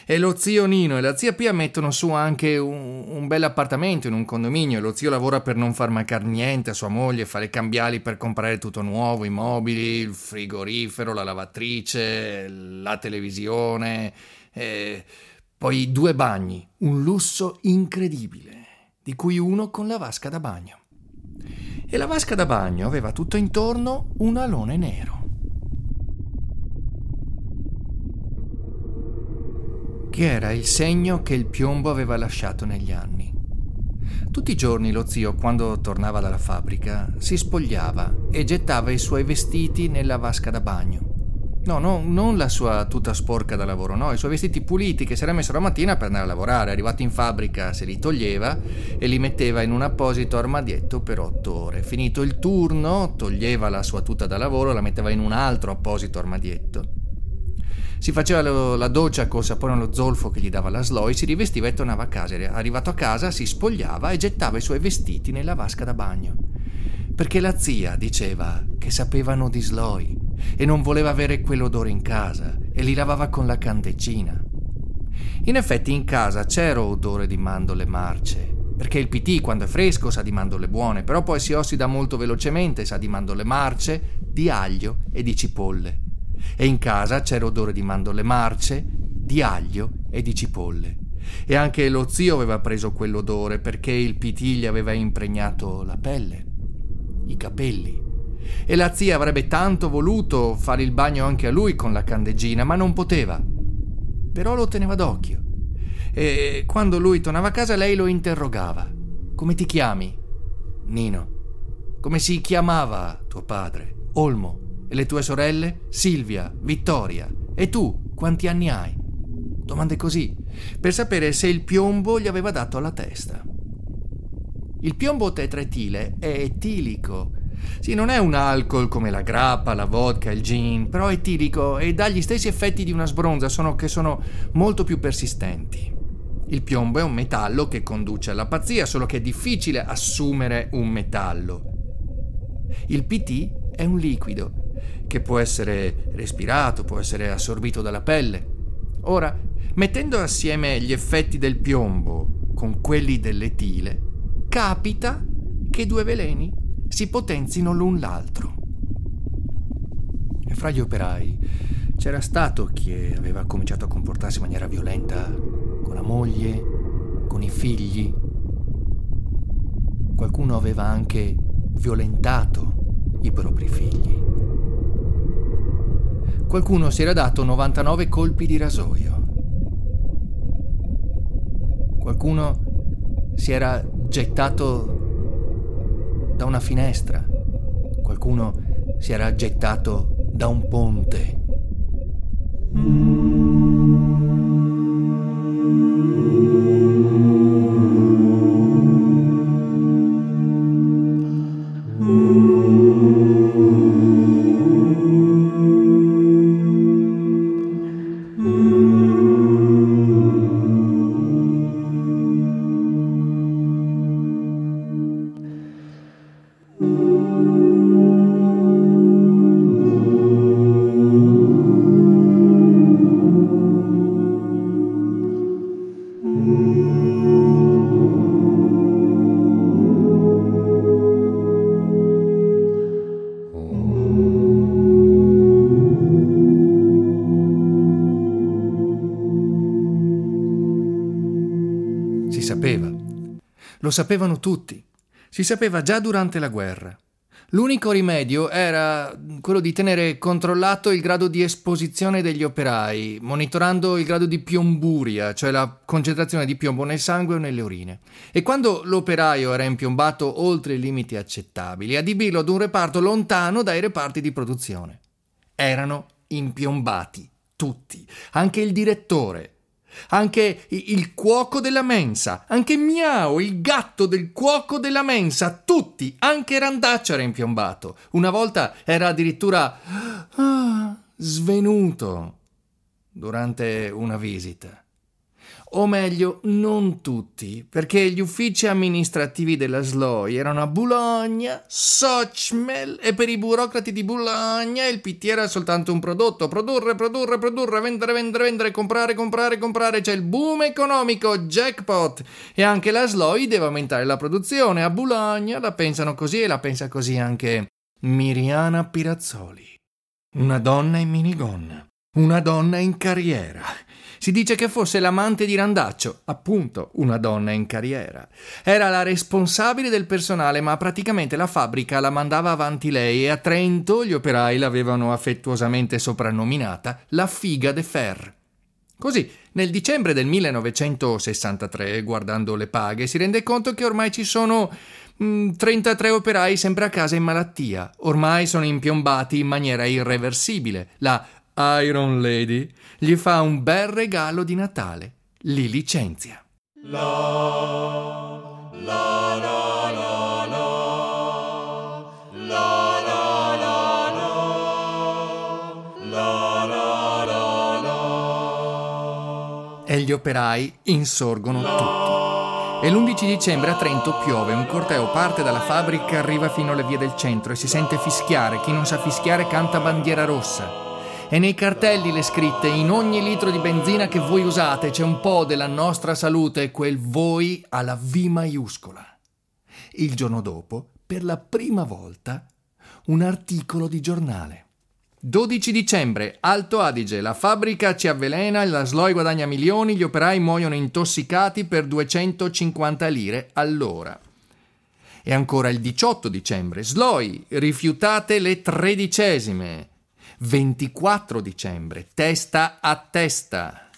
E lo zio Nino e la zia Pia mettono su anche un, un bel appartamento in un condominio. Lo zio lavora per non far mancare niente a sua moglie, fa le cambiali per comprare tutto nuovo, i mobili, il frigorifero, la lavatrice, la televisione, poi due bagni, un lusso incredibile, di cui uno con la vasca da bagno e la vasca da bagno aveva tutto intorno un alone nero. Che era il segno che il piombo aveva lasciato negli anni. Tutti i giorni lo zio, quando tornava dalla fabbrica, si spogliava e gettava i suoi vestiti nella vasca da bagno. No, no, non la sua tuta sporca da lavoro, no, i suoi vestiti puliti che si era messo la mattina per andare a lavorare. Arrivato in fabbrica se li toglieva e li metteva in un apposito armadietto per otto ore. Finito il turno, toglieva la sua tuta da lavoro, la metteva in un altro apposito armadietto. Si faceva lo, la doccia col sapone allo zolfo che gli dava la Sloy, si rivestiva e tornava a casa. Arrivato a casa si spogliava e gettava i suoi vestiti nella vasca da bagno. Perché la zia diceva che sapevano di Sloy e non voleva avere quell'odore in casa e li lavava con la candeggina. In effetti in casa c'era odore di mandorle marce, perché il PT quando è fresco sa di mandorle buone, però poi si ossida molto velocemente, sa di mandorle marce, di aglio e di cipolle. E in casa c'era odore di mandorle marce, di aglio e di cipolle. E anche lo zio aveva preso quell'odore perché il PT gli aveva impregnato la pelle, i capelli e la zia avrebbe tanto voluto fare il bagno anche a lui con la candeggina, ma non poteva. Però lo teneva d'occhio. E quando lui tornava a casa lei lo interrogava. Come ti chiami? Nino. Come si chiamava tuo padre? Olmo. E le tue sorelle? Silvia, Vittoria. E tu, quanti anni hai? Domande così, per sapere se il piombo gli aveva dato alla testa. Il piombo tetretile è etilico sì, non è un alcol come la grappa, la vodka, il gin, però è etilico e dà gli stessi effetti di una sbronza, solo che sono molto più persistenti. Il piombo è un metallo che conduce alla pazzia, solo che è difficile assumere un metallo. Il PT è un liquido che può essere respirato, può essere assorbito dalla pelle. Ora, mettendo assieme gli effetti del piombo con quelli dell'etile, capita che due veleni si potenzino l'un l'altro. E fra gli operai c'era stato chi aveva cominciato a comportarsi in maniera violenta con la moglie, con i figli. Qualcuno aveva anche violentato i propri figli. Qualcuno si era dato 99 colpi di rasoio. Qualcuno si era gettato da una finestra. Qualcuno si era gettato da un ponte. Si Lo sapevano tutti. Si sapeva già durante la guerra. L'unico rimedio era quello di tenere controllato il grado di esposizione degli operai, monitorando il grado di piomburia, cioè la concentrazione di piombo nel sangue o nelle urine. E quando l'operaio era impiombato oltre i limiti accettabili, adibirlo ad un reparto lontano dai reparti di produzione. Erano impiombati tutti, anche il direttore, anche il cuoco della mensa, anche Miao, il gatto del cuoco della mensa, tutti, anche Randaccia era impiombato. Una volta era addirittura ah, svenuto durante una visita. O meglio, non tutti, perché gli uffici amministrativi della SLOI erano a Bologna, Sochmel e per i burocrati di Bologna il PT era soltanto un prodotto, produrre, produrre, produrre, vendere, vendere, vendere, comprare, comprare, comprare, c'è il boom economico, jackpot. E anche la SLOI deve aumentare la produzione, a Bologna la pensano così e la pensa così anche Miriana Pirazzoli, una donna in minigonna, una donna in carriera. Si dice che fosse l'amante di Randaccio, appunto una donna in carriera. Era la responsabile del personale, ma praticamente la fabbrica la mandava avanti lei e a Trento gli operai l'avevano affettuosamente soprannominata la figa de fer. Così, nel dicembre del 1963, guardando le paghe, si rende conto che ormai ci sono mm, 33 operai sempre a casa in malattia. Ormai sono impiombati in maniera irreversibile. La Iron Lady gli fa un bel regalo di Natale. Li licenzia. E gli operai insorgono tutti. E l'11 dicembre a Trento piove, un corteo parte dalla fabbrica, arriva fino alle vie del centro e si sente fischiare. Chi non sa fischiare canta bandiera rossa e nei cartelli le scritte in ogni litro di benzina che voi usate c'è un po' della nostra salute, quel voi alla V maiuscola. Il giorno dopo, per la prima volta, un articolo di giornale. 12 dicembre, Alto Adige, la fabbrica ci avvelena, la Sloi guadagna milioni, gli operai muoiono intossicati per 250 lire all'ora. E ancora il 18 dicembre, Sloi, rifiutate le tredicesime. 24 dicembre, testa a testa.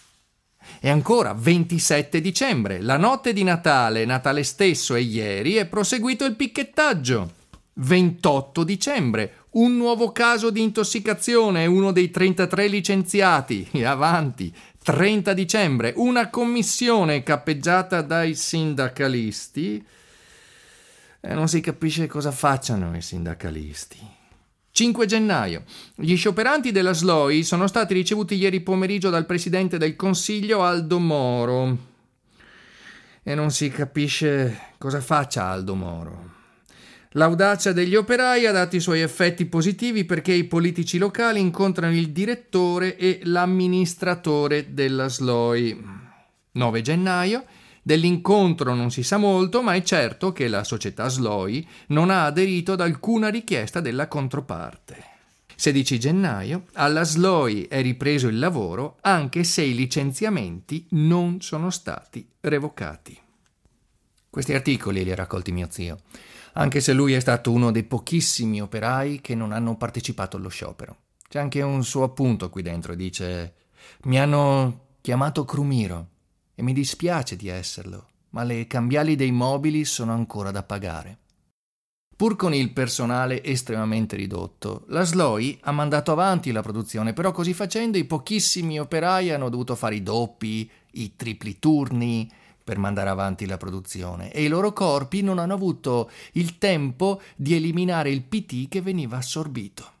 E ancora 27 dicembre, la notte di Natale, Natale stesso e ieri, è proseguito il picchettaggio. 28 dicembre, un nuovo caso di intossicazione, uno dei 33 licenziati. E avanti. 30 dicembre, una commissione cappeggiata dai sindacalisti. E non si capisce cosa facciano i sindacalisti. 5 gennaio. Gli scioperanti della SLOI sono stati ricevuti ieri pomeriggio dal presidente del Consiglio Aldo Moro. E non si capisce cosa faccia Aldo Moro. L'audacia degli operai ha dato i suoi effetti positivi perché i politici locali incontrano il direttore e l'amministratore della SLOI. 9 gennaio. Dell'incontro non si sa molto, ma è certo che la società Sloy non ha aderito ad alcuna richiesta della controparte. 16 gennaio, alla Sloy è ripreso il lavoro anche se i licenziamenti non sono stati revocati. Questi articoli li ha raccolti mio zio, anche se lui è stato uno dei pochissimi operai che non hanno partecipato allo sciopero. C'è anche un suo appunto qui dentro, dice mi hanno chiamato Crumiro e mi dispiace di esserlo, ma le cambiali dei mobili sono ancora da pagare. Pur con il personale estremamente ridotto, la Sloy ha mandato avanti la produzione, però così facendo i pochissimi operai hanno dovuto fare i doppi, i tripli turni per mandare avanti la produzione e i loro corpi non hanno avuto il tempo di eliminare il PT che veniva assorbito.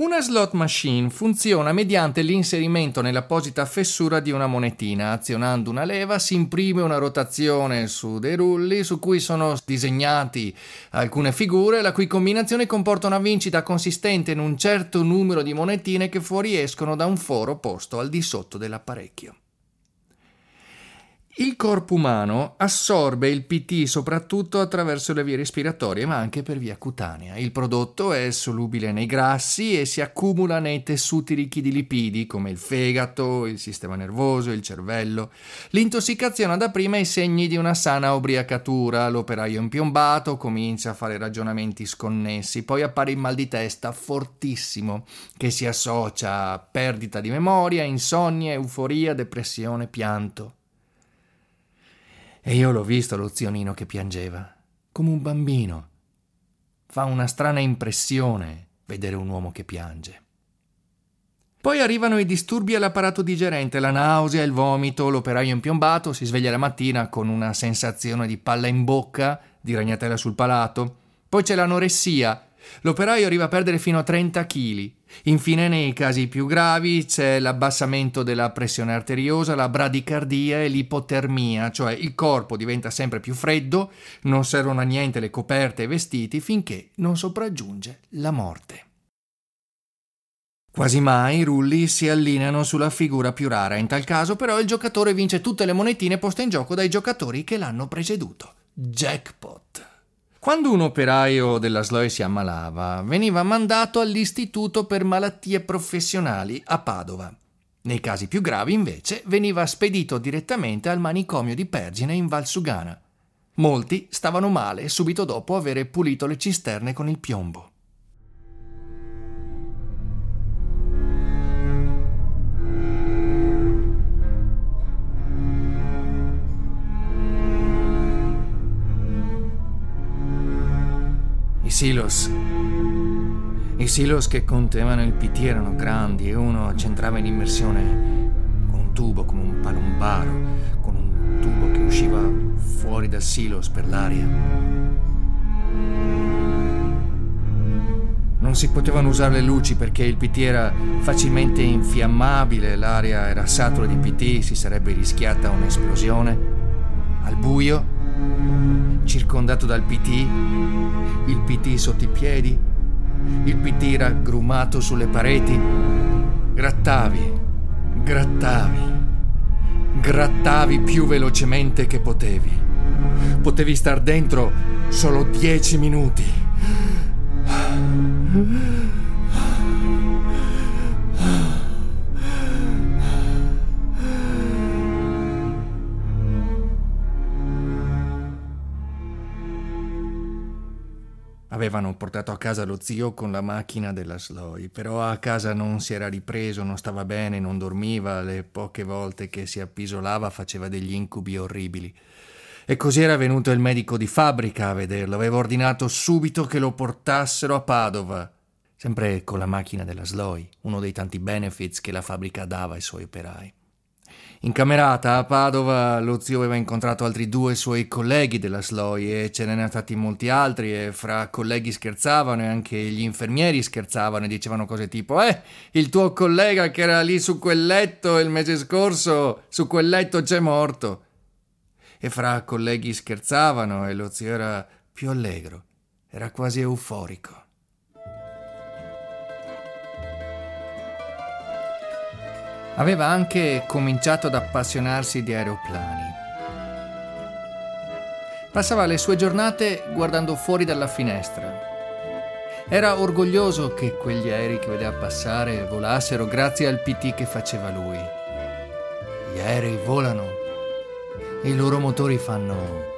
Una slot machine funziona mediante l'inserimento nell'apposita fessura di una monetina. Azionando una leva si imprime una rotazione su dei rulli su cui sono disegnati alcune figure la cui combinazione comporta una vincita consistente in un certo numero di monetine che fuoriescono da un foro posto al di sotto dell'apparecchio. Il corpo umano assorbe il PT soprattutto attraverso le vie respiratorie, ma anche per via cutanea. Il prodotto è solubile nei grassi e si accumula nei tessuti ricchi di lipidi, come il fegato, il sistema nervoso, il cervello. L'intossicazione ha dapprima i segni di una sana ubriacatura. L'operaio impiombato comincia a fare ragionamenti sconnessi, poi appare il mal di testa fortissimo, che si associa a perdita di memoria, insonnia, euforia, depressione, pianto. E io l'ho visto lo zio Nino che piangeva, come un bambino. Fa una strana impressione vedere un uomo che piange. Poi arrivano i disturbi all'apparato digerente, la nausea, il vomito, l'operaio impiombato si sveglia la mattina con una sensazione di palla in bocca, di ragnatela sul palato. Poi c'è l'anoressia, L'operaio arriva a perdere fino a 30 kg. Infine, nei casi più gravi, c'è l'abbassamento della pressione arteriosa, la bradicardia e l'ipotermia, cioè il corpo diventa sempre più freddo, non servono a niente le coperte e i vestiti finché non sopraggiunge la morte. Quasi mai i rulli si allineano sulla figura più rara, in tal caso però il giocatore vince tutte le monetine poste in gioco dai giocatori che l'hanno preceduto. Jackpot. Quando un operaio della SLOE si ammalava, veniva mandato all'Istituto per malattie professionali a Padova. Nei casi più gravi, invece, veniva spedito direttamente al manicomio di Pergine in Valsugana. Molti stavano male subito dopo avere pulito le cisterne con il piombo. I silos. I silos che contenevano il PT erano grandi e uno c'entrava in immersione con un tubo come un palombaro, con un tubo che usciva fuori dal silos per l'aria. Non si potevano usare le luci perché il PT era facilmente infiammabile, l'aria era satura di PT, si sarebbe rischiata un'esplosione. Al buio circondato dal PT, il PT sotto i piedi, il PT raggrumato sulle pareti. Grattavi, grattavi, grattavi più velocemente che potevi. Potevi star dentro solo dieci minuti. Avevano portato a casa lo zio con la macchina della Sloy, però a casa non si era ripreso, non stava bene, non dormiva, le poche volte che si appisolava faceva degli incubi orribili. E così era venuto il medico di fabbrica a vederlo, aveva ordinato subito che lo portassero a Padova, sempre con la macchina della Sloy, uno dei tanti benefits che la fabbrica dava ai suoi operai. In camerata a Padova lo zio aveva incontrato altri due suoi colleghi della SLOI e ce n'erano stati molti altri e fra colleghi scherzavano e anche gli infermieri scherzavano e dicevano cose tipo Eh, il tuo collega che era lì su quel letto il mese scorso, su quel letto c'è morto. E fra colleghi scherzavano e lo zio era più allegro, era quasi euforico. Aveva anche cominciato ad appassionarsi di aeroplani. Passava le sue giornate guardando fuori dalla finestra. Era orgoglioso che quegli aerei che vedeva passare volassero grazie al PT che faceva lui. Gli aerei volano e i loro motori fanno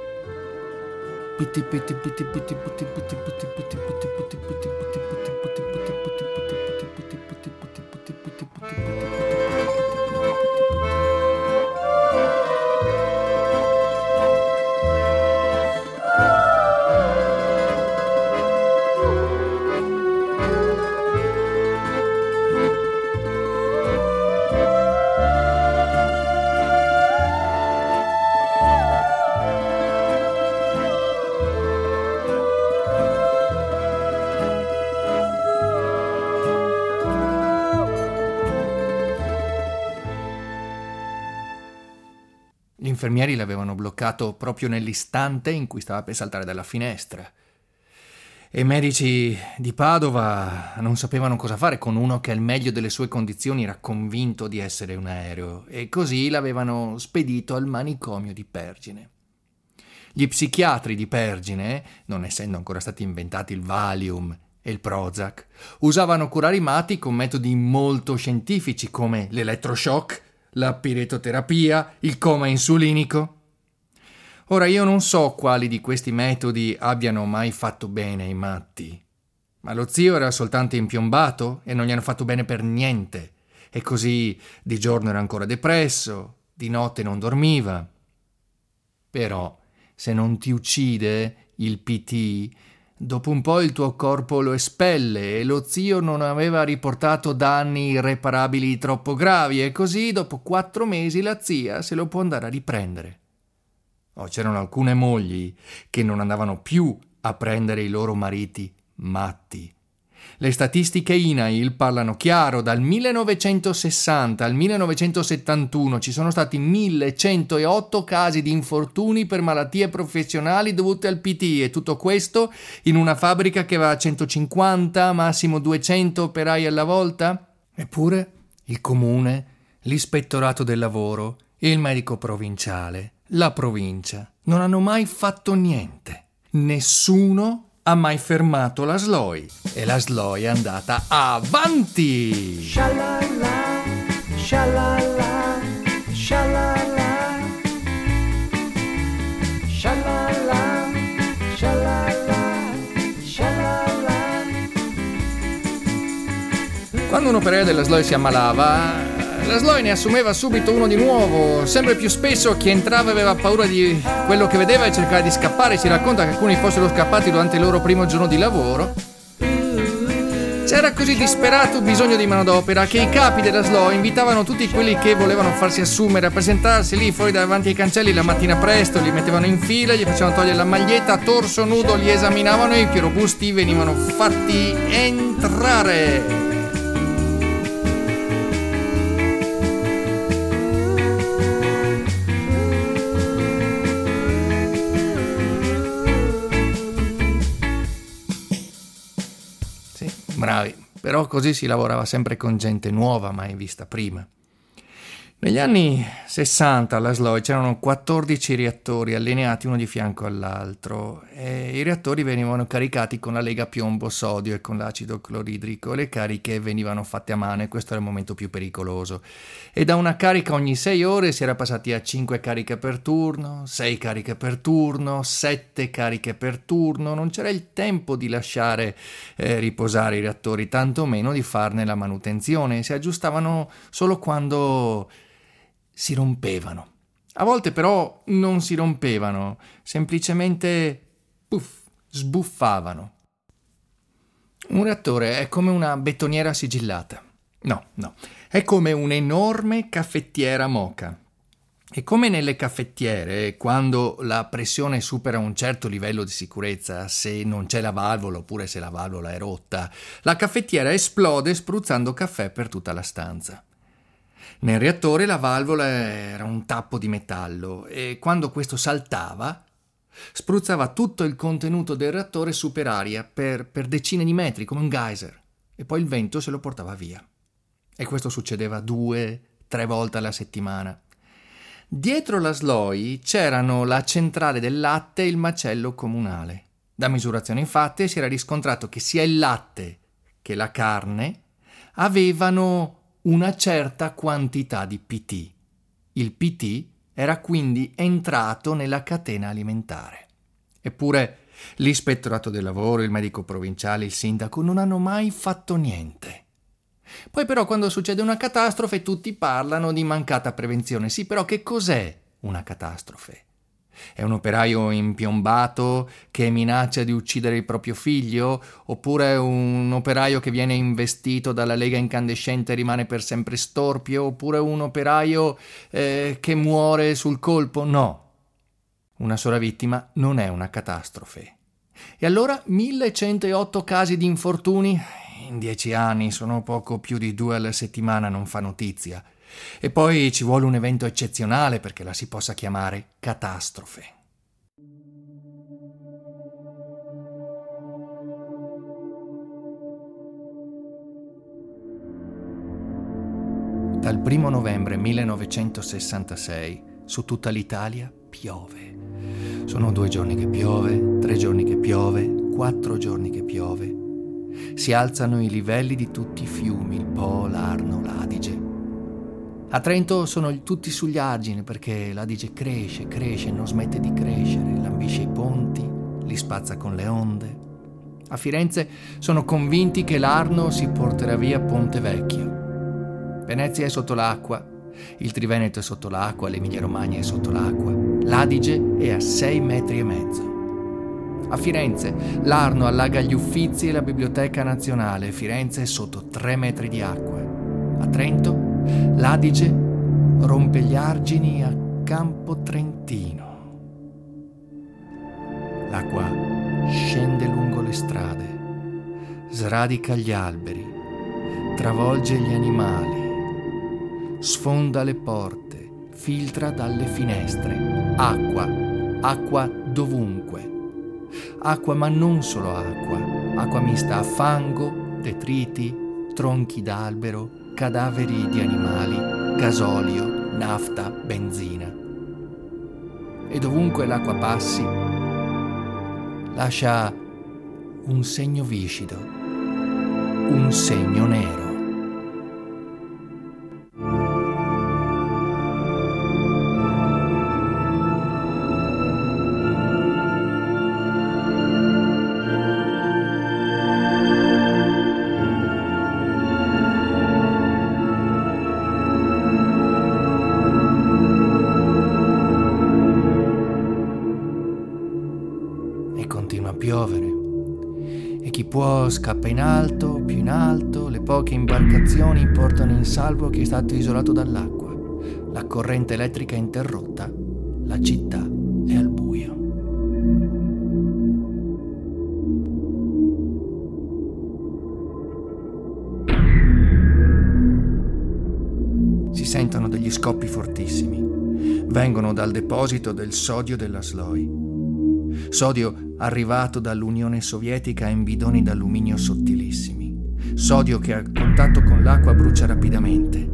Pitti pitti pitti pitti pitti pitti pitti pitti pitti pitti pitti Gli infermieri l'avevano bloccato proprio nell'istante in cui stava per saltare dalla finestra. E i medici di Padova non sapevano cosa fare con uno che al meglio delle sue condizioni era convinto di essere un aereo e così l'avevano spedito al manicomio di Pergine. Gli psichiatri di Pergine, non essendo ancora stati inventati il Valium e il Prozac, usavano curare i matti con metodi molto scientifici come l'elettroshock la piretoterapia, il coma insulinico. Ora io non so quali di questi metodi abbiano mai fatto bene ai matti, ma lo zio era soltanto impiombato e non gli hanno fatto bene per niente, e così di giorno era ancora depresso, di notte non dormiva. Però se non ti uccide il PT, Dopo un po' il tuo corpo lo espelle e lo zio non aveva riportato danni irreparabili troppo gravi e così dopo quattro mesi la zia se lo può andare a riprendere. Oh, c'erano alcune mogli che non andavano più a prendere i loro mariti matti le statistiche INAIL parlano chiaro, dal 1960 al 1971 ci sono stati 1108 casi di infortuni per malattie professionali dovute al PT e tutto questo in una fabbrica che va a 150, massimo 200 operai alla volta? Eppure il comune, l'ispettorato del lavoro, il medico provinciale, la provincia non hanno mai fatto niente. Nessuno ha mai fermato la SLOI e la SLOI è andata avanti. Shalala, shalala, shalala, shalala, shalala, shalala. Quando un operaio della SLOI si ammalava, la Sloy ne assumeva subito uno di nuovo. Sempre più spesso chi entrava aveva paura di quello che vedeva e cercava di scappare. Si racconta che alcuni fossero scappati durante il loro primo giorno di lavoro. C'era così disperato bisogno di manodopera che i capi della SLO invitavano tutti quelli che volevano farsi assumere a presentarsi lì fuori davanti ai cancelli la mattina presto, li mettevano in fila, gli facevano togliere la maglietta, a torso nudo li esaminavano e i più robusti venivano fatti entrare. Bravi, però così si lavorava sempre con gente nuova, mai vista prima. Negli anni 60 alla SLOI c'erano 14 reattori allineati uno di fianco all'altro e i reattori venivano caricati con la lega piombo-sodio e con l'acido cloridrico. Le cariche venivano fatte a mano e questo era il momento più pericoloso. E da una carica ogni 6 ore si era passati a 5 cariche per turno, 6 cariche per turno, 7 cariche per turno. Non c'era il tempo di lasciare eh, riposare i reattori, tantomeno di farne la manutenzione. Si aggiustavano solo quando si rompevano. A volte però non si rompevano, semplicemente puff, sbuffavano. Un reattore è come una betoniera sigillata. No, no, è come un'enorme caffettiera moca. E come nelle caffettiere, quando la pressione supera un certo livello di sicurezza, se non c'è la valvola oppure se la valvola è rotta, la caffettiera esplode spruzzando caffè per tutta la stanza. Nel reattore la valvola era un tappo di metallo e quando questo saltava spruzzava tutto il contenuto del reattore su per aria per, per decine di metri come un geyser e poi il vento se lo portava via. E questo succedeva due, tre volte alla settimana. Dietro la Sloi c'erano la centrale del latte e il macello comunale. Da misurazione infatti si era riscontrato che sia il latte che la carne avevano una certa quantità di PT. Il PT era quindi entrato nella catena alimentare. Eppure l'ispettorato del lavoro, il medico provinciale, il sindaco non hanno mai fatto niente. Poi però quando succede una catastrofe tutti parlano di mancata prevenzione. Sì, però che cos'è una catastrofe? È un operaio impiombato che minaccia di uccidere il proprio figlio? Oppure un operaio che viene investito dalla lega incandescente e rimane per sempre storpio? Oppure un operaio eh, che muore sul colpo? No. Una sola vittima non è una catastrofe. E allora 1108 casi di infortuni in dieci anni sono poco più di due alla settimana, non fa notizia. E poi ci vuole un evento eccezionale perché la si possa chiamare catastrofe. Dal 1 novembre 1966 su tutta l'Italia piove. Sono due giorni che piove, tre giorni che piove, quattro giorni che piove, si alzano i livelli di tutti i fiumi, il Po, l'Arno, l'Adige. A Trento sono tutti sugli argini perché l'Adige cresce, cresce, non smette di crescere, lambisce i ponti, li spazza con le onde. A Firenze sono convinti che l'Arno si porterà via Ponte Vecchio. Venezia è sotto l'acqua, il Triveneto è sotto l'acqua, l'Emilia Romagna è sotto l'acqua, l'Adige è a 6 metri e mezzo. A Firenze l'Arno allaga gli uffizi e la Biblioteca Nazionale. Firenze è sotto tre metri di acqua. A Trento l'Adige rompe gli argini a Campo Trentino. L'acqua scende lungo le strade, sradica gli alberi, travolge gli animali, sfonda le porte, filtra dalle finestre. Acqua, acqua dovunque acqua ma non solo acqua, acqua mista a fango, detriti, tronchi d'albero, cadaveri di animali, gasolio, nafta, benzina. E dovunque l'acqua passi, lascia un segno viscido, un segno nero. Scappa in alto, più in alto, le poche imbarcazioni portano in salvo chi è stato isolato dall'acqua. La corrente elettrica è interrotta, la città è al buio. Si sentono degli scoppi fortissimi. Vengono dal deposito del sodio della Sloi. Sodio arrivato dall'Unione Sovietica in bidoni d'alluminio sottilissimi. Sodio che a contatto con l'acqua brucia rapidamente.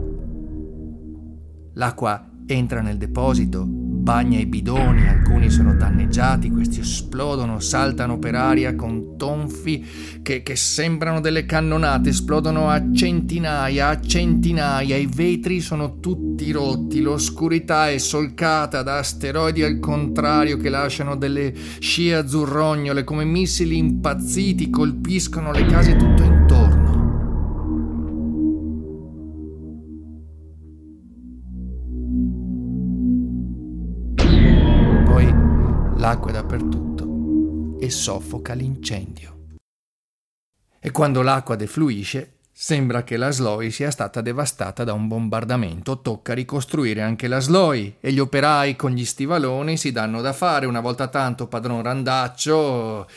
L'acqua entra nel deposito, bagna i bidoni, alcuni sono danneggiati, questi esplodono, saltano per aria con tonfi che, che, sembrano delle cannonate, esplodono a centinaia, a centinaia, i vetri sono tutti rotti, l'oscurità è solcata da asteroidi al contrario che lasciano delle scie azzurrognole come missili impazziti, colpiscono le case tutto intorno. L'acqua dappertutto e soffoca l'incendio. E quando l'acqua defluisce, sembra che la Sloi sia stata devastata da un bombardamento. Tocca ricostruire anche la Sloi e gli operai con gli stivaloni si danno da fare. Una volta tanto padron Randaccio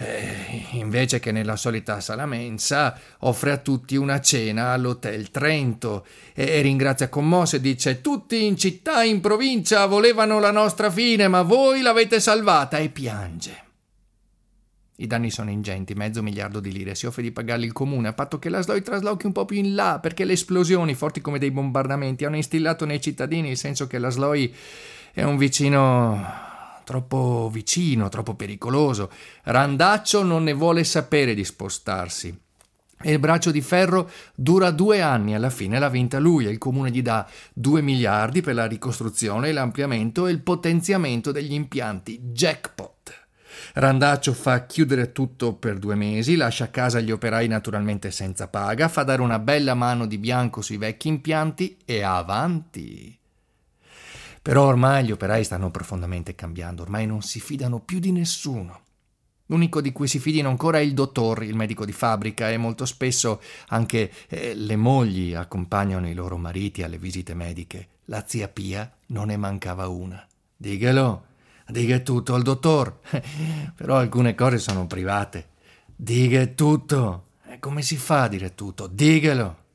eh, invece che nella solita sala mensa, offre a tutti una cena all'Hotel Trento e, e ringrazia commosso e dice tutti in città, in provincia volevano la nostra fine, ma voi l'avete salvata e piange. I danni sono ingenti, mezzo miliardo di lire. Si offre di pagarli il comune, a patto che la Sloi traslochi un po' più in là, perché le esplosioni, forti come dei bombardamenti, hanno instillato nei cittadini il senso che la Sloi è un vicino troppo vicino, troppo pericoloso. Randaccio non ne vuole sapere di spostarsi. E il braccio di ferro dura due anni, alla fine l'ha vinta lui e il comune gli dà due miliardi per la ricostruzione, l'ampliamento e il potenziamento degli impianti. Jackpot! Randaccio fa chiudere tutto per due mesi, lascia a casa gli operai naturalmente senza paga, fa dare una bella mano di bianco sui vecchi impianti e avanti. Però ormai gli operai stanno profondamente cambiando, ormai non si fidano più di nessuno. L'unico di cui si fidino ancora è il dottor, il medico di fabbrica, e molto spesso anche eh, le mogli accompagnano i loro mariti alle visite mediche. La zia Pia non ne mancava una. Diglielo, dica tutto al dottor. <laughs> Però alcune cose sono private. Dica tutto. Come si fa a dire tutto? Diglielo.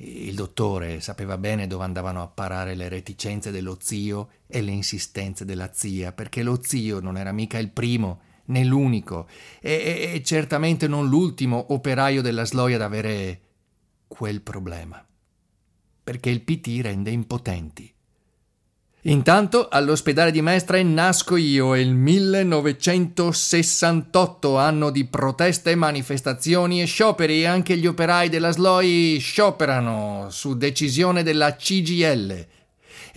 Il dottore sapeva bene dove andavano a parare le reticenze dello zio e le insistenze della zia, perché lo zio non era mica il primo né l'unico, e, e certamente non l'ultimo operaio della sloia ad avere quel problema. Perché il PT rende impotenti. Intanto all'ospedale di Mestre nasco io, il 1968, anno di proteste, manifestazioni e scioperi, e anche gli operai della SLOI scioperano su decisione della CGL.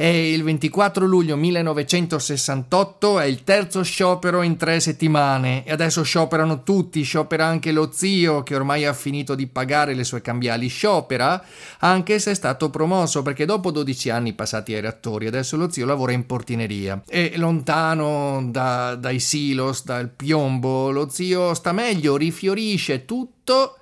E il 24 luglio 1968 è il terzo sciopero in tre settimane. E adesso scioperano tutti, sciopera anche lo zio che ormai ha finito di pagare le sue cambiali, sciopera anche se è stato promosso perché dopo 12 anni passati ai reattori adesso lo zio lavora in portineria. E lontano da, dai silos, dal piombo, lo zio sta meglio, rifiorisce tutto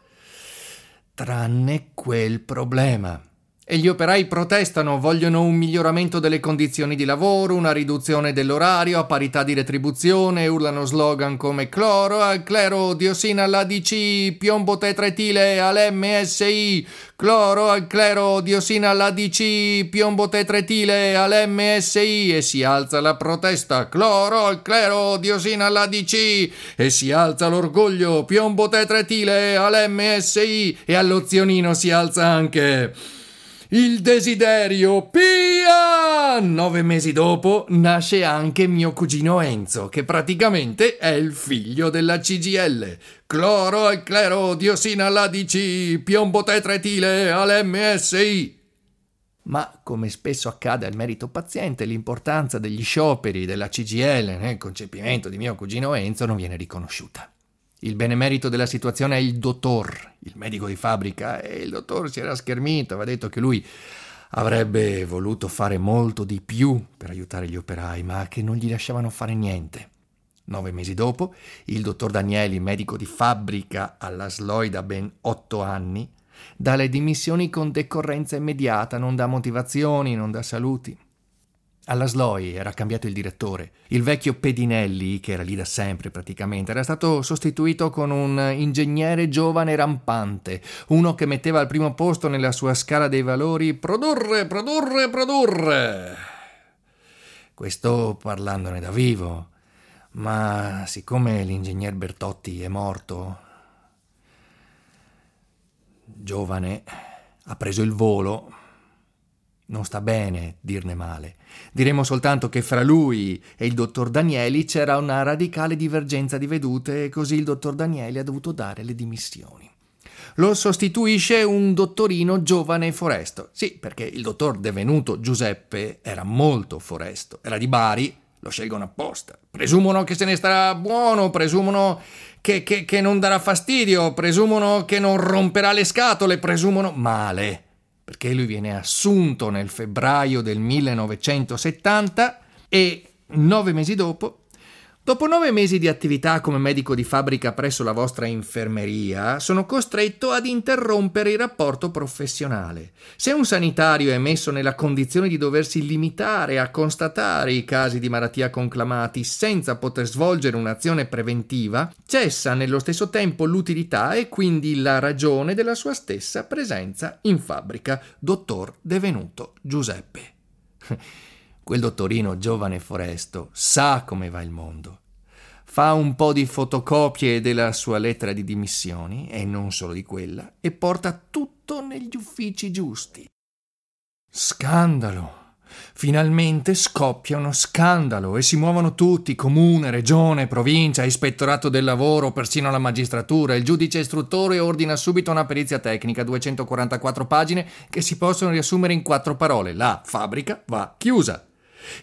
tranne quel problema e gli operai protestano, vogliono un miglioramento delle condizioni di lavoro, una riduzione dell'orario a parità di retribuzione, urlano slogan come cloro clero, diossina all'ADC, piombo tetretile all'MSI, cloro clero, diossina all'ADC, piombo tetretile all'MSI e si alza la protesta, cloro clero, diossina all'ADC e si alza l'orgoglio, piombo tetretile all'MSI e all'ozionino si alza anche il desiderio Pia! Nove mesi dopo nasce anche mio cugino Enzo, che praticamente è il figlio della CGL. Cloro al clero, diosina all'ADC, piombo tetretile all'MSI. Ma, come spesso accade al merito paziente, l'importanza degli scioperi della CGL nel concepimento di mio cugino Enzo non viene riconosciuta. Il benemerito della situazione è il dottor, il medico di fabbrica, e il dottor si era schermito, aveva detto che lui avrebbe voluto fare molto di più per aiutare gli operai, ma che non gli lasciavano fare niente. Nove mesi dopo, il dottor Danieli, medico di fabbrica alla Sloy da ben otto anni, dà le dimissioni con decorrenza immediata, non dà motivazioni, non dà saluti. Alla Sloi era cambiato il direttore. Il vecchio Pedinelli, che era lì da sempre praticamente, era stato sostituito con un ingegnere giovane rampante, uno che metteva al primo posto nella sua scala dei valori produrre, produrre, produrre. Questo parlandone da vivo, ma siccome l'ingegner Bertotti è morto, giovane, ha preso il volo non sta bene dirne male. Diremo soltanto che fra lui e il dottor Danieli c'era una radicale divergenza di vedute e così il dottor Danieli ha dovuto dare le dimissioni. Lo sostituisce un dottorino giovane foresto. Sì, perché il dottor devenuto Giuseppe era molto foresto. Era di Bari, lo scelgono apposta. Presumono che se ne starà buono, presumono che, che, che non darà fastidio, presumono che non romperà le scatole, presumono male perché lui viene assunto nel febbraio del 1970 e nove mesi dopo Dopo nove mesi di attività come medico di fabbrica presso la vostra infermeria, sono costretto ad interrompere il rapporto professionale. Se un sanitario è messo nella condizione di doversi limitare a constatare i casi di malattia conclamati senza poter svolgere un'azione preventiva, cessa nello stesso tempo l'utilità e quindi la ragione della sua stessa presenza in fabbrica. Dottor Devenuto Giuseppe. Quel dottorino giovane foresto sa come va il mondo fa un po' di fotocopie della sua lettera di dimissioni, e non solo di quella, e porta tutto negli uffici giusti. Scandalo! Finalmente scoppia uno scandalo e si muovono tutti, comune, regione, provincia, ispettorato del lavoro, persino la magistratura. Il giudice istruttore ordina subito una perizia tecnica, 244 pagine, che si possono riassumere in quattro parole. La fabbrica va chiusa.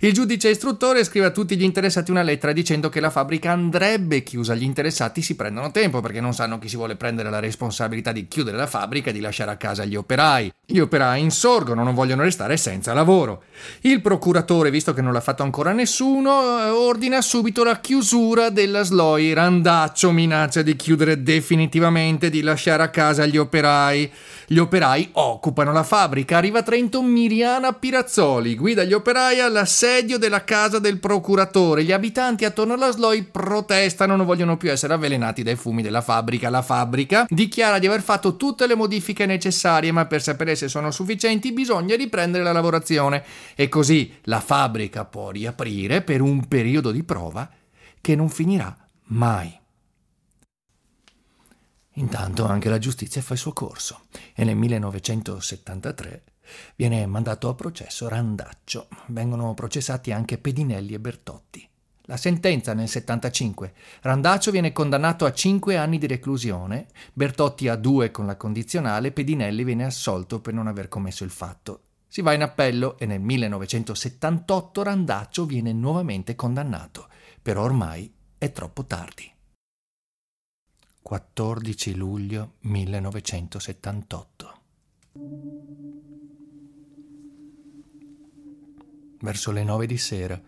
Il giudice istruttore scrive a tutti gli interessati una lettera dicendo che la fabbrica andrebbe chiusa. Gli interessati si prendono tempo perché non sanno chi si vuole prendere la responsabilità di chiudere la fabbrica e di lasciare a casa gli operai. Gli operai insorgono, non vogliono restare senza lavoro. Il procuratore, visto che non l'ha fatto ancora nessuno, eh, ordina subito la chiusura della SLOI. Randaccio minaccia di chiudere definitivamente, di lasciare a casa gli operai. Gli operai occupano la fabbrica. Arriva Trento Miriana Pirazzoli, guida gli operai all'assedio della casa del procuratore. Gli abitanti attorno alla SLOI protestano, non vogliono più essere avvelenati dai fumi della fabbrica. La fabbrica dichiara di aver fatto tutte le modifiche necessarie, ma per sapere se sono sufficienti bisogna riprendere la lavorazione. E così la fabbrica può riaprire per un periodo di prova che non finirà mai. Intanto anche la giustizia fa il suo corso e nel 1973 viene mandato a processo Randaccio. Vengono processati anche Pedinelli e Bertotti. La sentenza nel 75. Randaccio viene condannato a 5 anni di reclusione, Bertotti a 2 con la condizionale, Pedinelli viene assolto per non aver commesso il fatto. Si va in appello e nel 1978 Randaccio viene nuovamente condannato, però ormai è troppo tardi. 14 luglio 1978. Verso le nove di sera,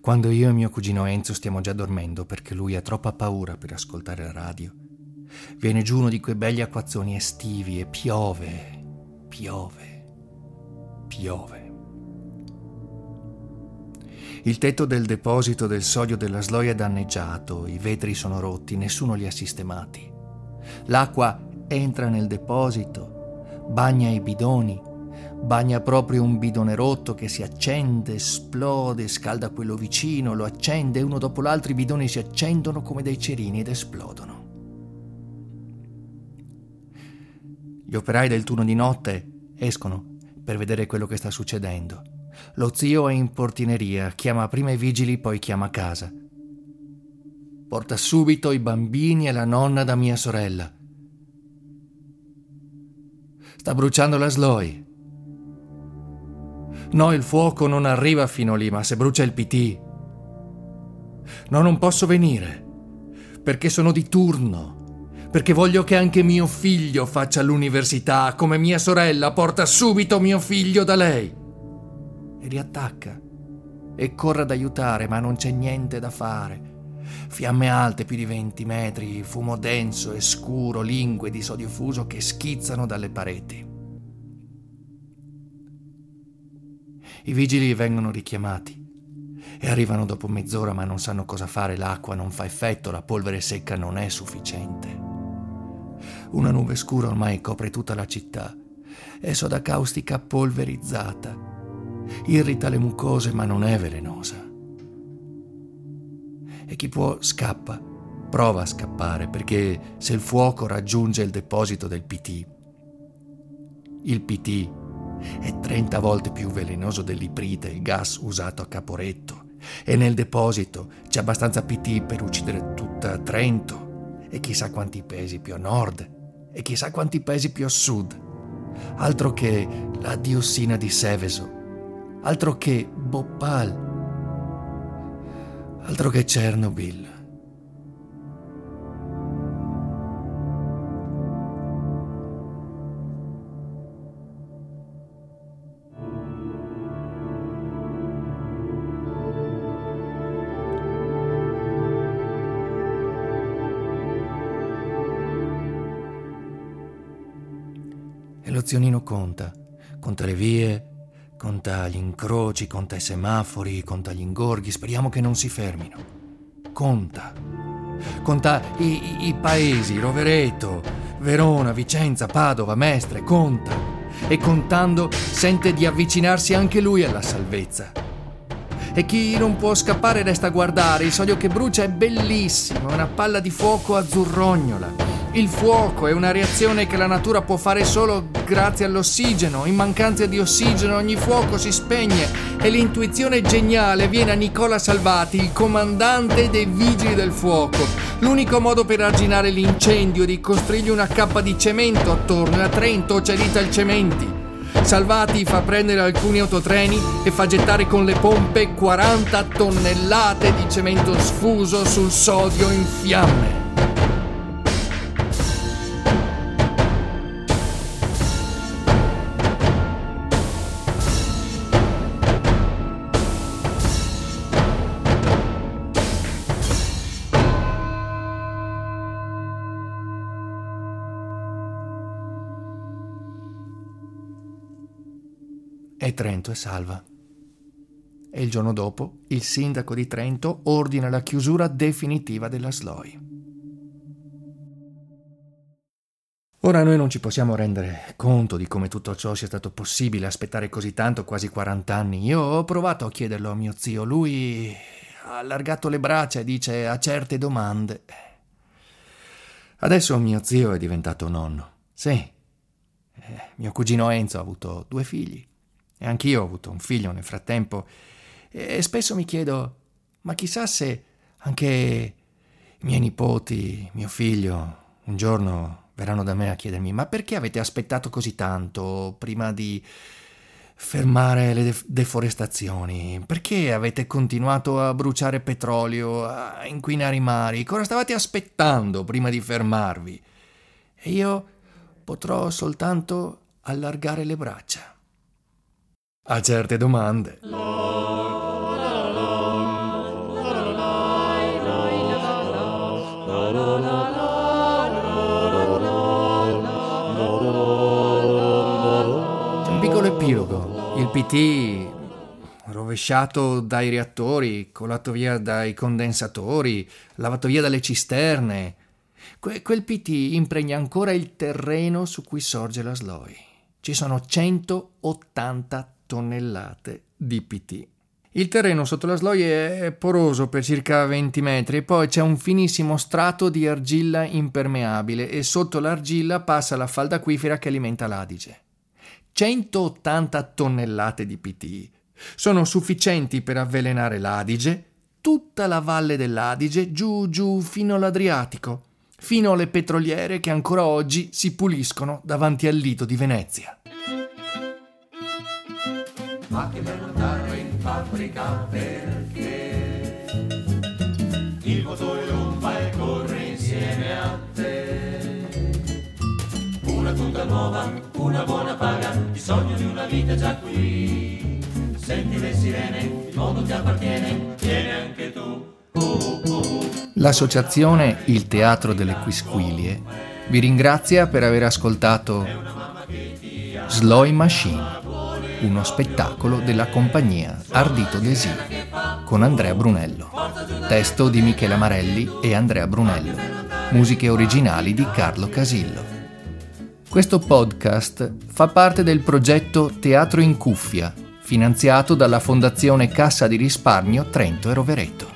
quando io e mio cugino Enzo stiamo già dormendo perché lui ha troppa paura per ascoltare la radio, viene giù uno di quei begli acquazzoni estivi e piove, piove, piove. Il tetto del deposito del sodio della sloia è danneggiato, i vetri sono rotti, nessuno li ha sistemati. L'acqua entra nel deposito, bagna i bidoni, bagna proprio un bidone rotto che si accende, esplode, scalda quello vicino, lo accende, uno dopo l'altro i bidoni si accendono come dei cerini ed esplodono. Gli operai del turno di notte escono per vedere quello che sta succedendo. Lo zio è in portineria, chiama prima i vigili, poi chiama a casa. Porta subito i bambini e la nonna da mia sorella. Sta bruciando la sloi. No, il fuoco non arriva fino lì, ma se brucia il PT. No, non posso venire, perché sono di turno, perché voglio che anche mio figlio faccia l'università, come mia sorella porta subito mio figlio da lei e riattacca e corre ad aiutare, ma non c'è niente da fare. Fiamme alte più di 20 metri, fumo denso e scuro, lingue di sodio fuso che schizzano dalle pareti. I vigili vengono richiamati e arrivano dopo mezz'ora ma non sanno cosa fare, l'acqua non fa effetto, la polvere secca non è sufficiente. Una nube scura ormai copre tutta la città e soda caustica polverizzata irrita le mucose ma non è velenosa. E chi può scappa, prova a scappare perché se il fuoco raggiunge il deposito del PT, il PT è 30 volte più velenoso dell'iprite, il gas usato a Caporetto, e nel deposito c'è abbastanza PT per uccidere tutta Trento, e chissà quanti pesi più a nord, e chissà quanti pesi più a sud. Altro che la diossina di Seveso, altro che Bhopal, altro che Chernobyl. E lo zionino conta, conta le vie, Conta gli incroci, conta i semafori, conta gli ingorghi, speriamo che non si fermino. Conta. Conta i, i, i paesi, Rovereto, Verona, Vicenza, Padova, Mestre, conta. E contando sente di avvicinarsi anche lui alla salvezza. e chi non può scappare resta a guardare. Il sodio che brucia è bellissimo, è una palla di fuoco azzurrognola. Il fuoco è una reazione che la natura può fare solo grazie all'ossigeno. In mancanza di ossigeno ogni fuoco si spegne e l'intuizione geniale viene a Nicola Salvati, il comandante dei vigili del fuoco. L'unico modo per arginare l'incendio è di costruirgli una cappa di cemento attorno e a Trento c'è Rital Cementi. Salvati fa prendere alcuni autotreni e fa gettare con le pompe 40 tonnellate di cemento sfuso sul sodio in fiamme. E Trento è salva. E il giorno dopo il sindaco di Trento ordina la chiusura definitiva della SLOI. Ora noi non ci possiamo rendere conto di come tutto ciò sia stato possibile aspettare così tanto, quasi 40 anni. Io ho provato a chiederlo a mio zio, lui ha allargato le braccia e dice a certe domande. Adesso mio zio è diventato nonno. Sì. Eh, mio cugino Enzo ha avuto due figli. E anch'io ho avuto un figlio nel frattempo e spesso mi chiedo, ma chissà se anche i miei nipoti, mio figlio, un giorno verranno da me a chiedermi, ma perché avete aspettato così tanto prima di fermare le def- deforestazioni? Perché avete continuato a bruciare petrolio, a inquinare i mari? Cosa stavate aspettando prima di fermarvi? E io potrò soltanto allargare le braccia a certe domande. Un piccolo epilogo. Il PT rovesciato dai reattori, colato via dai condensatori, lavato via dalle cisterne. Que- quel PT impregna ancora il terreno su cui sorge la SLOI. Ci sono 180 tonnellate di PT. Il terreno sotto la sloia è poroso per circa 20 metri e poi c'è un finissimo strato di argilla impermeabile e sotto l'argilla passa la falda acquifera che alimenta l'Adige. 180 tonnellate di PT sono sufficienti per avvelenare l'Adige, tutta la valle dell'Adige, giù giù fino all'Adriatico, fino alle petroliere che ancora oggi si puliscono davanti al lido di Venezia. Ma che bello andare in fabbrica perché il motore non va e corre insieme a te. Una tuta nuova, una buona paga, il sogno di una vita già qui. Senti le sirene, il mondo ti appartiene, vieni anche tu. Uh, uh, uh. L'associazione Il Teatro delle Quisquilie vi ringrazia per aver ascoltato Sloy Machine uno spettacolo della compagnia Ardito Desì con Andrea Brunello. Testo di Michele Amarelli e Andrea Brunello. Musiche originali di Carlo Casillo. Questo podcast fa parte del progetto Teatro in Cuffia, finanziato dalla Fondazione Cassa di Risparmio Trento e Rovereto.